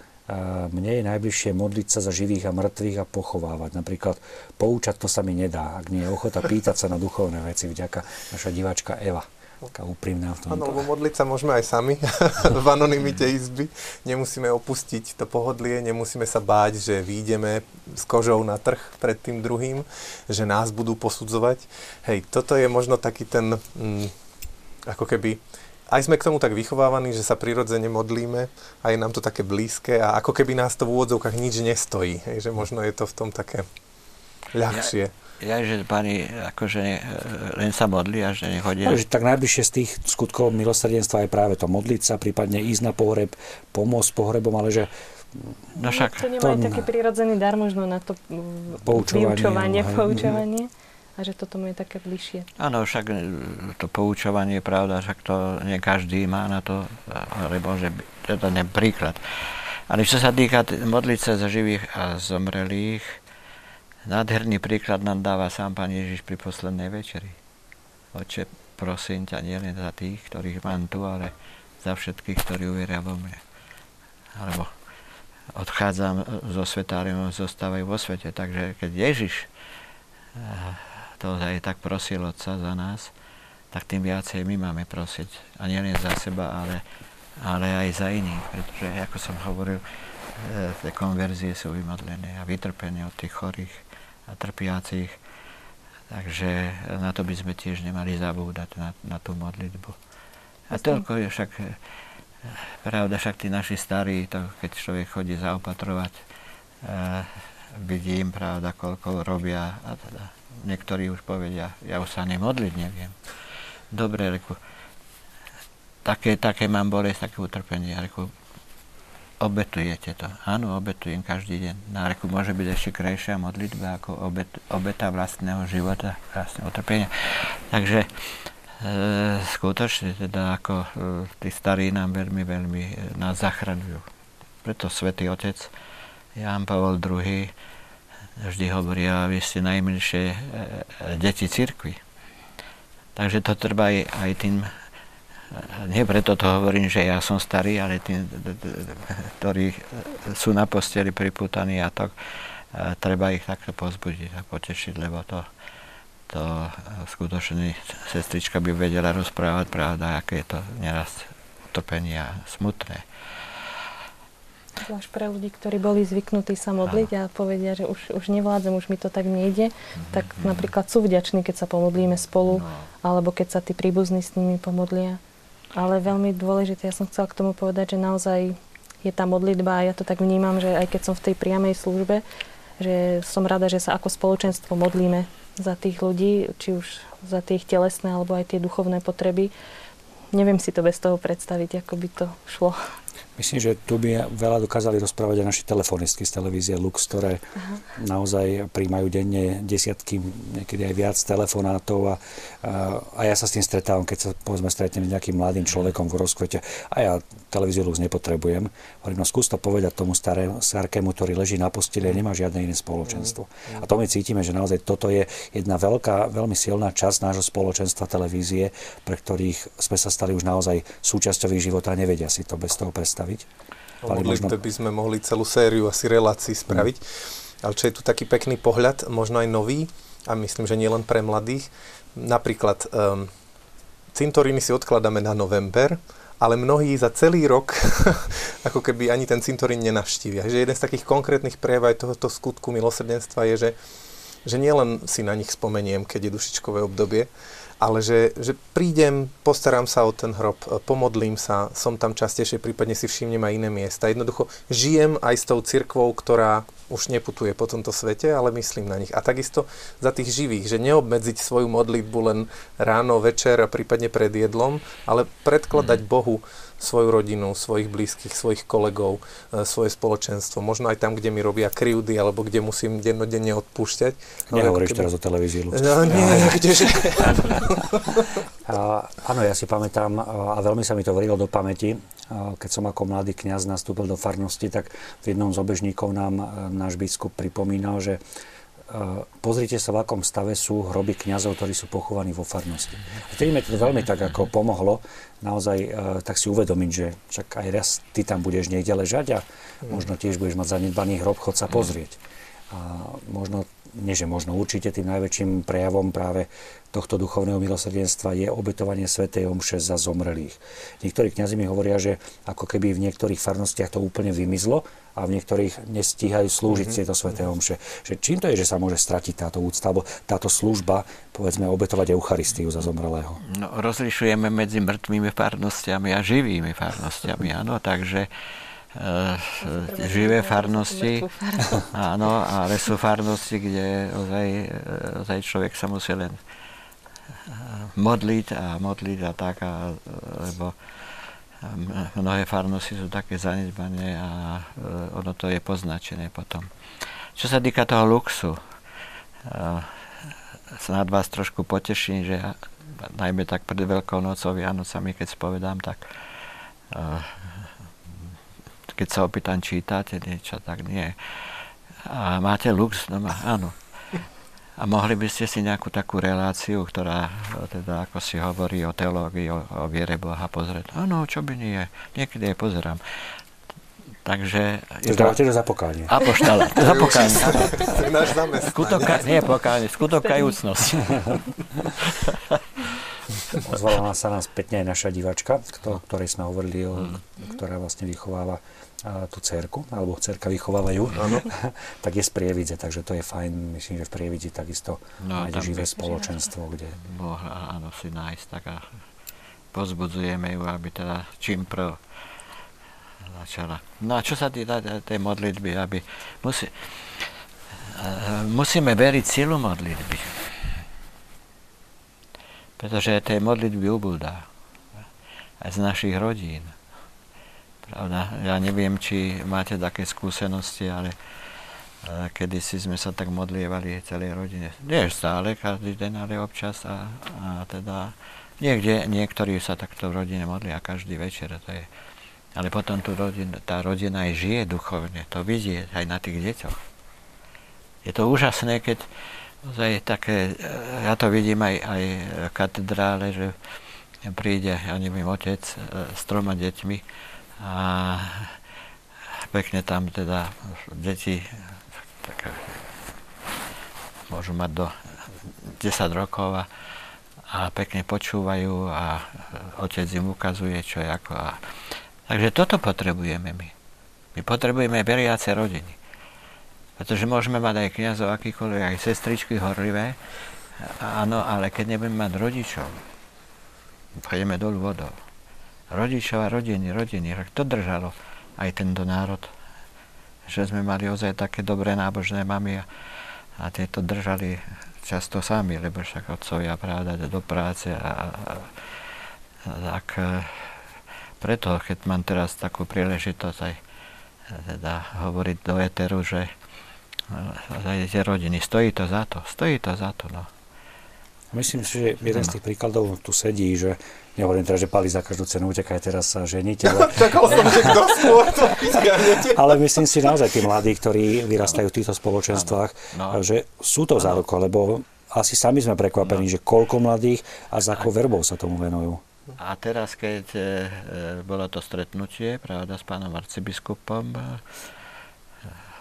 [SPEAKER 1] Mne je najbližšie modliť sa za živých a mŕtvych a pochovávať. Napríklad poučať to sa mi nedá, ak nie je ochota pýtať sa na duchovné veci. Vďaka naša diváčka Eva taká úprimná v tom.
[SPEAKER 4] Áno, lebo modliť sa môžeme aj sami v anonimite izby. Nemusíme opustiť to pohodlie, nemusíme sa báť, že výjdeme s kožou na trh pred tým druhým, že nás budú posudzovať. Hej, toto je možno taký ten, mm, ako keby aj sme k tomu tak vychovávaní, že sa prirodzene modlíme a je nám to také blízke a ako keby nás to v úvodzovkách nič nestojí. Hej, že možno je to v tom také ľahšie.
[SPEAKER 2] Ja, ja že pani akože e, len sa modlí a že nechodia.
[SPEAKER 1] Takže tak najbližšie z tých skutkov milosrdenstva je práve to modliť sa, prípadne ísť na pohreb, pomôcť pohrebom, ale že
[SPEAKER 3] No však. To nemá to... taký prirodzený dar možno na to poučovanie, vyučovanie, poučovanie. A že toto mu je také bližšie.
[SPEAKER 2] Áno, však e, to poučovanie pravda, však to nie každý má na to, alebo že to je príklad. Ale čo sa týka modliť sa za živých a zomrelých, nádherný príklad nám dáva sám Pán Ježiš pri poslednej večeri. Oče, prosím ťa, nielen za tých, ktorých mám tu, ale za všetkých, ktorí uveria vo mne. Alebo odchádzam zo svetárium, zostávajú vo svete. Takže keď Ježiš to aj tak prosil Otca za nás, tak tým viacej my máme prosiť. A nie len za seba, ale, ale aj za iných. Pretože, ako som hovoril, e, tie konverzie sú vymodlené a vytrpenie od tých chorých a trpiacich. Takže na to by sme tiež nemali zabúdať, na, na tú modlitbu. A toľko je však, e, pravda, však tí naši starí, to, keď človek chodí zaopatrovať, e, vidím, pravda, koľko robia a teda niektorí už povedia, ja už sa nemodliť neviem. Dobre, reku, také, také mám bolesť, také utrpenie. Reku, obetujete to. Áno, obetujem každý deň. Na reku môže byť ešte krajšia modlitba ako obet, obeta vlastného života, vlastného utrpenia. Takže e, skutočne teda ako e, tí starí nám veľmi, veľmi e, nás zachraňujú. Preto svätý Otec Ján Pavol II vždy hovoria, vy ste najmenšie e, e, deti cirkvi. Takže to treba aj, aj tým, e, nie preto to hovorím, že ja som starý, ale tým, ktorí sú na posteli priputaní a tak, treba ich takto pozbudiť a potešiť, lebo to, to skutočne sestrička by vedela rozprávať pravda, aké je to neraz utrpenie a smutné.
[SPEAKER 3] Zvlášť pre ľudí, ktorí boli zvyknutí sa modliť a povedia, že už, už nevládzem, už mi to tak nejde, mm-hmm. tak napríklad sú vďační, keď sa pomodlíme spolu, no. alebo keď sa tí príbuzní s nimi pomodlia. Ale veľmi dôležité, ja som chcela k tomu povedať, že naozaj je tá modlitba a ja to tak vnímam, že aj keď som v tej priamej službe, že som rada, že sa ako spoločenstvo modlíme za tých ľudí, či už za tých telesné alebo aj tie duchovné potreby. Neviem si to bez toho predstaviť, ako by to šlo.
[SPEAKER 1] Myslím, že tu by veľa dokázali rozprávať aj naši telefonistky z televízie Lux, ktoré Aha. naozaj príjmajú denne desiatky, niekedy aj viac telefonátov a, a ja sa s tým stretávam, keď sa povedzme stretnem s nejakým mladým človekom v rozkvete a ja televíziu Lux nepotrebujem. Hovorím, no skús to povedať tomu staré, starkému, ktorý leží na posteli a nemá žiadne iné spoločenstvo. A to my cítime, že naozaj toto je jedna veľká, veľmi silná časť nášho spoločenstva televízie, pre ktorých sme sa stali už naozaj súčasťou života a nevedia si to bez toho predstaviť spraviť.
[SPEAKER 4] O modlitbe možno... by sme mohli celú sériu asi relácií spraviť. Mm. Ale čo je tu taký pekný pohľad, možno aj nový, a myslím, že nielen pre mladých. Napríklad um, cintoríny si odkladáme na november, ale mnohí za celý rok ako keby ani ten cintorín nenavštívia. Že jeden z takých konkrétnych prejav aj tohoto skutku milosrdenstva je, že, že nielen si na nich spomeniem, keď je dušičkové obdobie, ale že, že prídem, postaram sa o ten hrob, pomodlím sa, som tam častejšie, prípadne si všimnem aj iné miesta. Jednoducho žijem aj s tou cirkvou, ktorá už neputuje po tomto svete, ale myslím na nich. A takisto za tých živých, že neobmedziť svoju modlitbu len ráno, večer a prípadne pred jedlom, ale predkladať mm. Bohu svoju rodinu, svojich blízkych, svojich kolegov, e, svoje spoločenstvo. Možno aj tam, kde mi robia krivdy, alebo kde musím dennodenne odpúšťať.
[SPEAKER 1] Nehovoríš keby... teraz o televízii,
[SPEAKER 4] No nie, no. kdeže.
[SPEAKER 1] áno, ja si pamätám, a veľmi sa mi to vrilo do pamäti, keď som ako mladý kňaz nastúpil do farnosti, tak v jednom z obežníkov nám e, náš biskup pripomínal, že pozrite sa, v akom stave sú hroby kňazov, ktorí sú pochovaní vo farnosti. A vtedy mi to veľmi tak ako pomohlo, naozaj tak si uvedomiť, že však aj raz ty tam budeš niekde ležať a možno tiež budeš mať zanedbaný hrob, chod sa pozrieť. A možno, nie že možno, určite tým najväčším prejavom práve tohto duchovného milosrdenstva je obetovanie svätej omše za zomrelých. Niektorí kňazi mi hovoria, že ako keby v niektorých farnostiach to úplne vymizlo a v niektorých nestíhajú slúžiť mm-hmm. tieto sveté omše. Že čím to je, že sa môže stratiť táto úcta, alebo táto služba, povedzme, obetovať Eucharistiu za zomrelého?
[SPEAKER 2] No, rozlišujeme medzi mŕtvými farnostiami a živými farnostiami, áno, takže živé farnosti, áno, ale sú farnosti, kde ozaj, e, ozaj človek sa musí len e, modliť a modliť a tak, a, lebo mnohé farnosti sú také zanedbané a ono to je poznačené potom. Čo sa týka toho luxu, e, sa nad vás trošku poteším, že najmä tak pred Veľkou nocou, Vianocami, keď spovedám, tak keď sa opýtam, čítate niečo, tak nie. A máte lux? No má, áno. A mohli by ste si nejakú takú reláciu, ktorá teda ako si hovorí o teológii, o, o viere Boha pozrieť. Áno, čo by nie, niekedy aj pozerám. Takže...
[SPEAKER 1] To dávate do zapokánie.
[SPEAKER 2] Apoštala, zapokánie.
[SPEAKER 4] Náš zamestnanec.
[SPEAKER 2] Skutoka, nie pokánie, skutokajúcnosť.
[SPEAKER 1] Ozvala sa nás spätne aj naša divačka, o ktorej sme hovorili, o, ktorá vlastne vychováva tú cerku, alebo cerka vychovávajú, ano. tak je z Prievidze, takže to je fajn. Myslím, že v Prievidzi takisto no, nájde živé spoločenstvo, kde...
[SPEAKER 2] Mohla áno si nájsť, tak a pozbudzujeme ju, aby teda čím prv začala. No a čo sa týka tej modlitby, aby musí, musíme veriť silu modlitby. Pretože tej modlitby ubúda aj z našich rodín Pravda? Ja neviem, či máte také skúsenosti, ale kedy si sme sa tak modlievali celej rodine. Nie stále, každý deň, ale občas a, a teda niekde, niektorí sa takto v rodine modlia každý večer, to je. Ale potom tu rodin, tá rodina aj žije duchovne, to vidie aj na tých deťoch. Je to úžasné, keď je také, ja to vidím aj, aj v katedrále, že príde, ja neviem, otec e, s troma deťmi a pekne tam teda deti tak, môžu mať do 10 rokov a, a pekne počúvajú a otec im ukazuje, čo je ako. A, takže toto potrebujeme my. My potrebujeme veriace rodiny. Pretože môžeme mať aj kniazov, akýkoľvek, aj sestričky horlivé, áno, ale keď nebudeme mať rodičov, pôjdeme dolu vodou rodičov a rodiny, rodiny. To držalo aj tento národ. Že sme mali ozaj také dobré nábožné mamy a, a tieto držali často sami, lebo však otcovia pravda do práce a, a, a tak e, preto, keď mám teraz takú príležitosť aj teda hovoriť do Eteru, že aj tie rodiny, stojí to za to, stojí to za to, no.
[SPEAKER 1] Myslím si, že jeden z tých príkladov tu sedí, že nehovorím teraz, že pali za každú cenu, utekaj teraz sa ženiť, ale...
[SPEAKER 4] Čakal som, že kto skôr to
[SPEAKER 1] Ale myslím si naozaj tí mladí, ktorí vyrastajú v týchto spoločenstvách, no. že sú to záruko, lebo asi sami sme prekvapení, no. že koľko mladých a za akou verbou sa tomu venujú.
[SPEAKER 2] A teraz, keď e, bolo to stretnutie, pravda, s pánom arcibiskupom, e,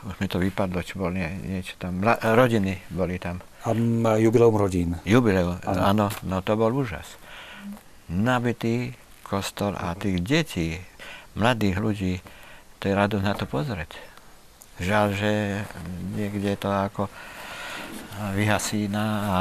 [SPEAKER 2] už mi to vypadlo, či bol nie, niečo tam, mla, rodiny boli tam.
[SPEAKER 1] A jubileum rodín.
[SPEAKER 2] Jubileum, áno, no to bol úžas. Nabitý kostol a tých detí, mladých ľudí, to je radosť na to pozrieť. Žal, že niekde to ako vyhasína a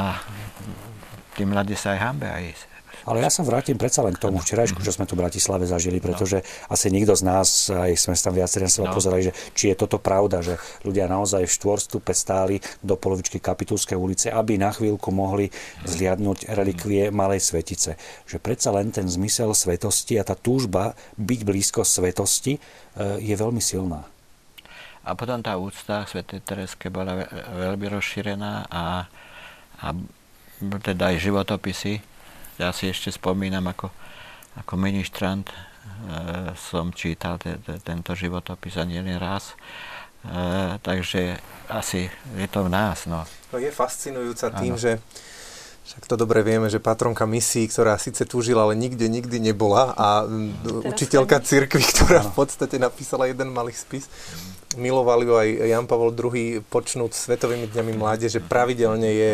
[SPEAKER 2] tí mladí sa aj hambe aj
[SPEAKER 1] ale ja sa vrátim predsa len k tomu včerajšku, čo sme tu v Bratislave zažili, pretože no. asi nikto z nás, aj sme tam viacerí sa no. pozerali, že či je toto pravda, že ľudia naozaj v štvorstupe stáli do polovičky Kapitulskej ulice, aby na chvíľku mohli zliadnúť relikvie Malej Svetice. Že predsa len ten zmysel svetosti a tá túžba byť blízko svetosti e, je veľmi silná.
[SPEAKER 2] A potom tá úcta k Sv. Tereske bola veľmi rozšírená a, a teda aj životopisy ja si ešte spomínam, ako, ako ministrant e, som čítal te, te, tento životopis a nie len raz. E, takže asi je to v nás. No.
[SPEAKER 4] no je fascinujúca tým, ano. že však to dobre vieme, že patronka misií, ktorá síce túžila, ale nikde, nikdy nebola a učiteľka cirkvi, ktorá v podstate napísala jeden malý spis, miloval ju aj Jan Pavel II počnúť Svetovými dňami mládeže, pravidelne je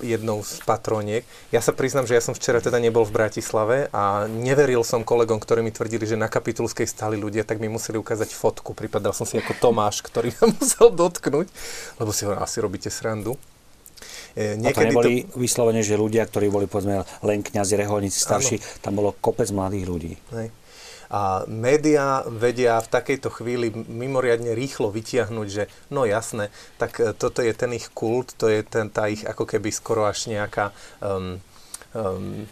[SPEAKER 4] jednou z patroniek. Ja sa priznám, že ja som včera teda nebol v Bratislave a neveril som kolegom, ktorí mi tvrdili, že na Kapitulskej stali ľudia, tak mi museli ukázať fotku. Pripadal som si ako Tomáš, ktorý ma musel dotknúť, lebo si ho asi robíte srandu.
[SPEAKER 1] Niekedy a to neboli to... vyslovene, že ľudia, ktorí boli povedzme len kňazi, reholníci, starší, ano. tam bolo kopec mladých ľudí.
[SPEAKER 4] Hej. A médiá vedia v takejto chvíli mimoriadne rýchlo vytiahnuť, že no jasné, tak e, toto je ten ich kult, to je ten, tá ich ako keby skoro až nejaká um, um,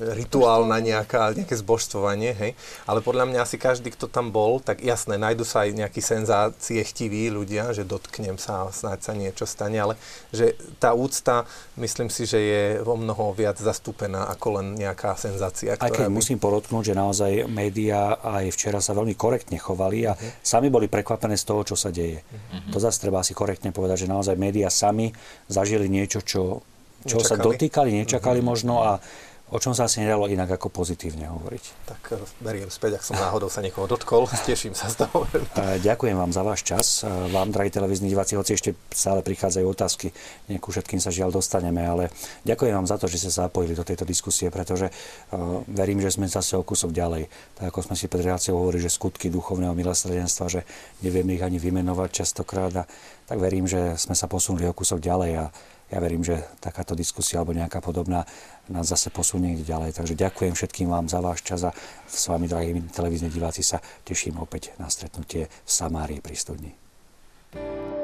[SPEAKER 4] rituálna nejaká, nejaké zbožstvovanie, hej. Ale podľa mňa asi každý, kto tam bol, tak jasné, nájdu sa aj nejakí senzácie chtiví ľudia, že dotknem sa a snáď sa niečo stane, ale že tá úcta, myslím si, že je o mnoho viac zastúpená ako len nejaká senzácia.
[SPEAKER 1] Aj keď by... musím podotknúť, že naozaj médiá aj včera sa veľmi korektne chovali a uh-huh. sami boli prekvapené z toho, čo sa deje. Uh-huh. To zase treba si korektne povedať, že naozaj médiá sami zažili niečo, čo, čo sa dotýkali, nečakali uh-huh. možno a o čom sa asi nedalo inak ako pozitívne hovoriť.
[SPEAKER 4] Tak eh, beriem späť, ak som náhodou sa niekoho dotkol. Teším sa z toho.
[SPEAKER 1] Eh, ďakujem vám za váš čas. Eh, vám, drahí televízni diváci, hoci ešte stále prichádzajú otázky, nejakú všetkým sa žiaľ dostaneme, ale ďakujem vám za to, že ste sa zapojili do tejto diskusie, pretože uh, verím, že sme zase o kusok ďalej. Tak ako sme si pred reláciou hovorili, že skutky duchovného milosrdenstva, že nevieme ich ani vymenovať častokrát a tak verím, že sme sa posunuli o kusok ďalej a ja verím, že takáto diskusia alebo nejaká podobná nás zase posunie ďalej. Takže ďakujem všetkým vám za váš čas a s vami, drahí televízni diváci, sa teším opäť na stretnutie v Samárii pri studni. thank you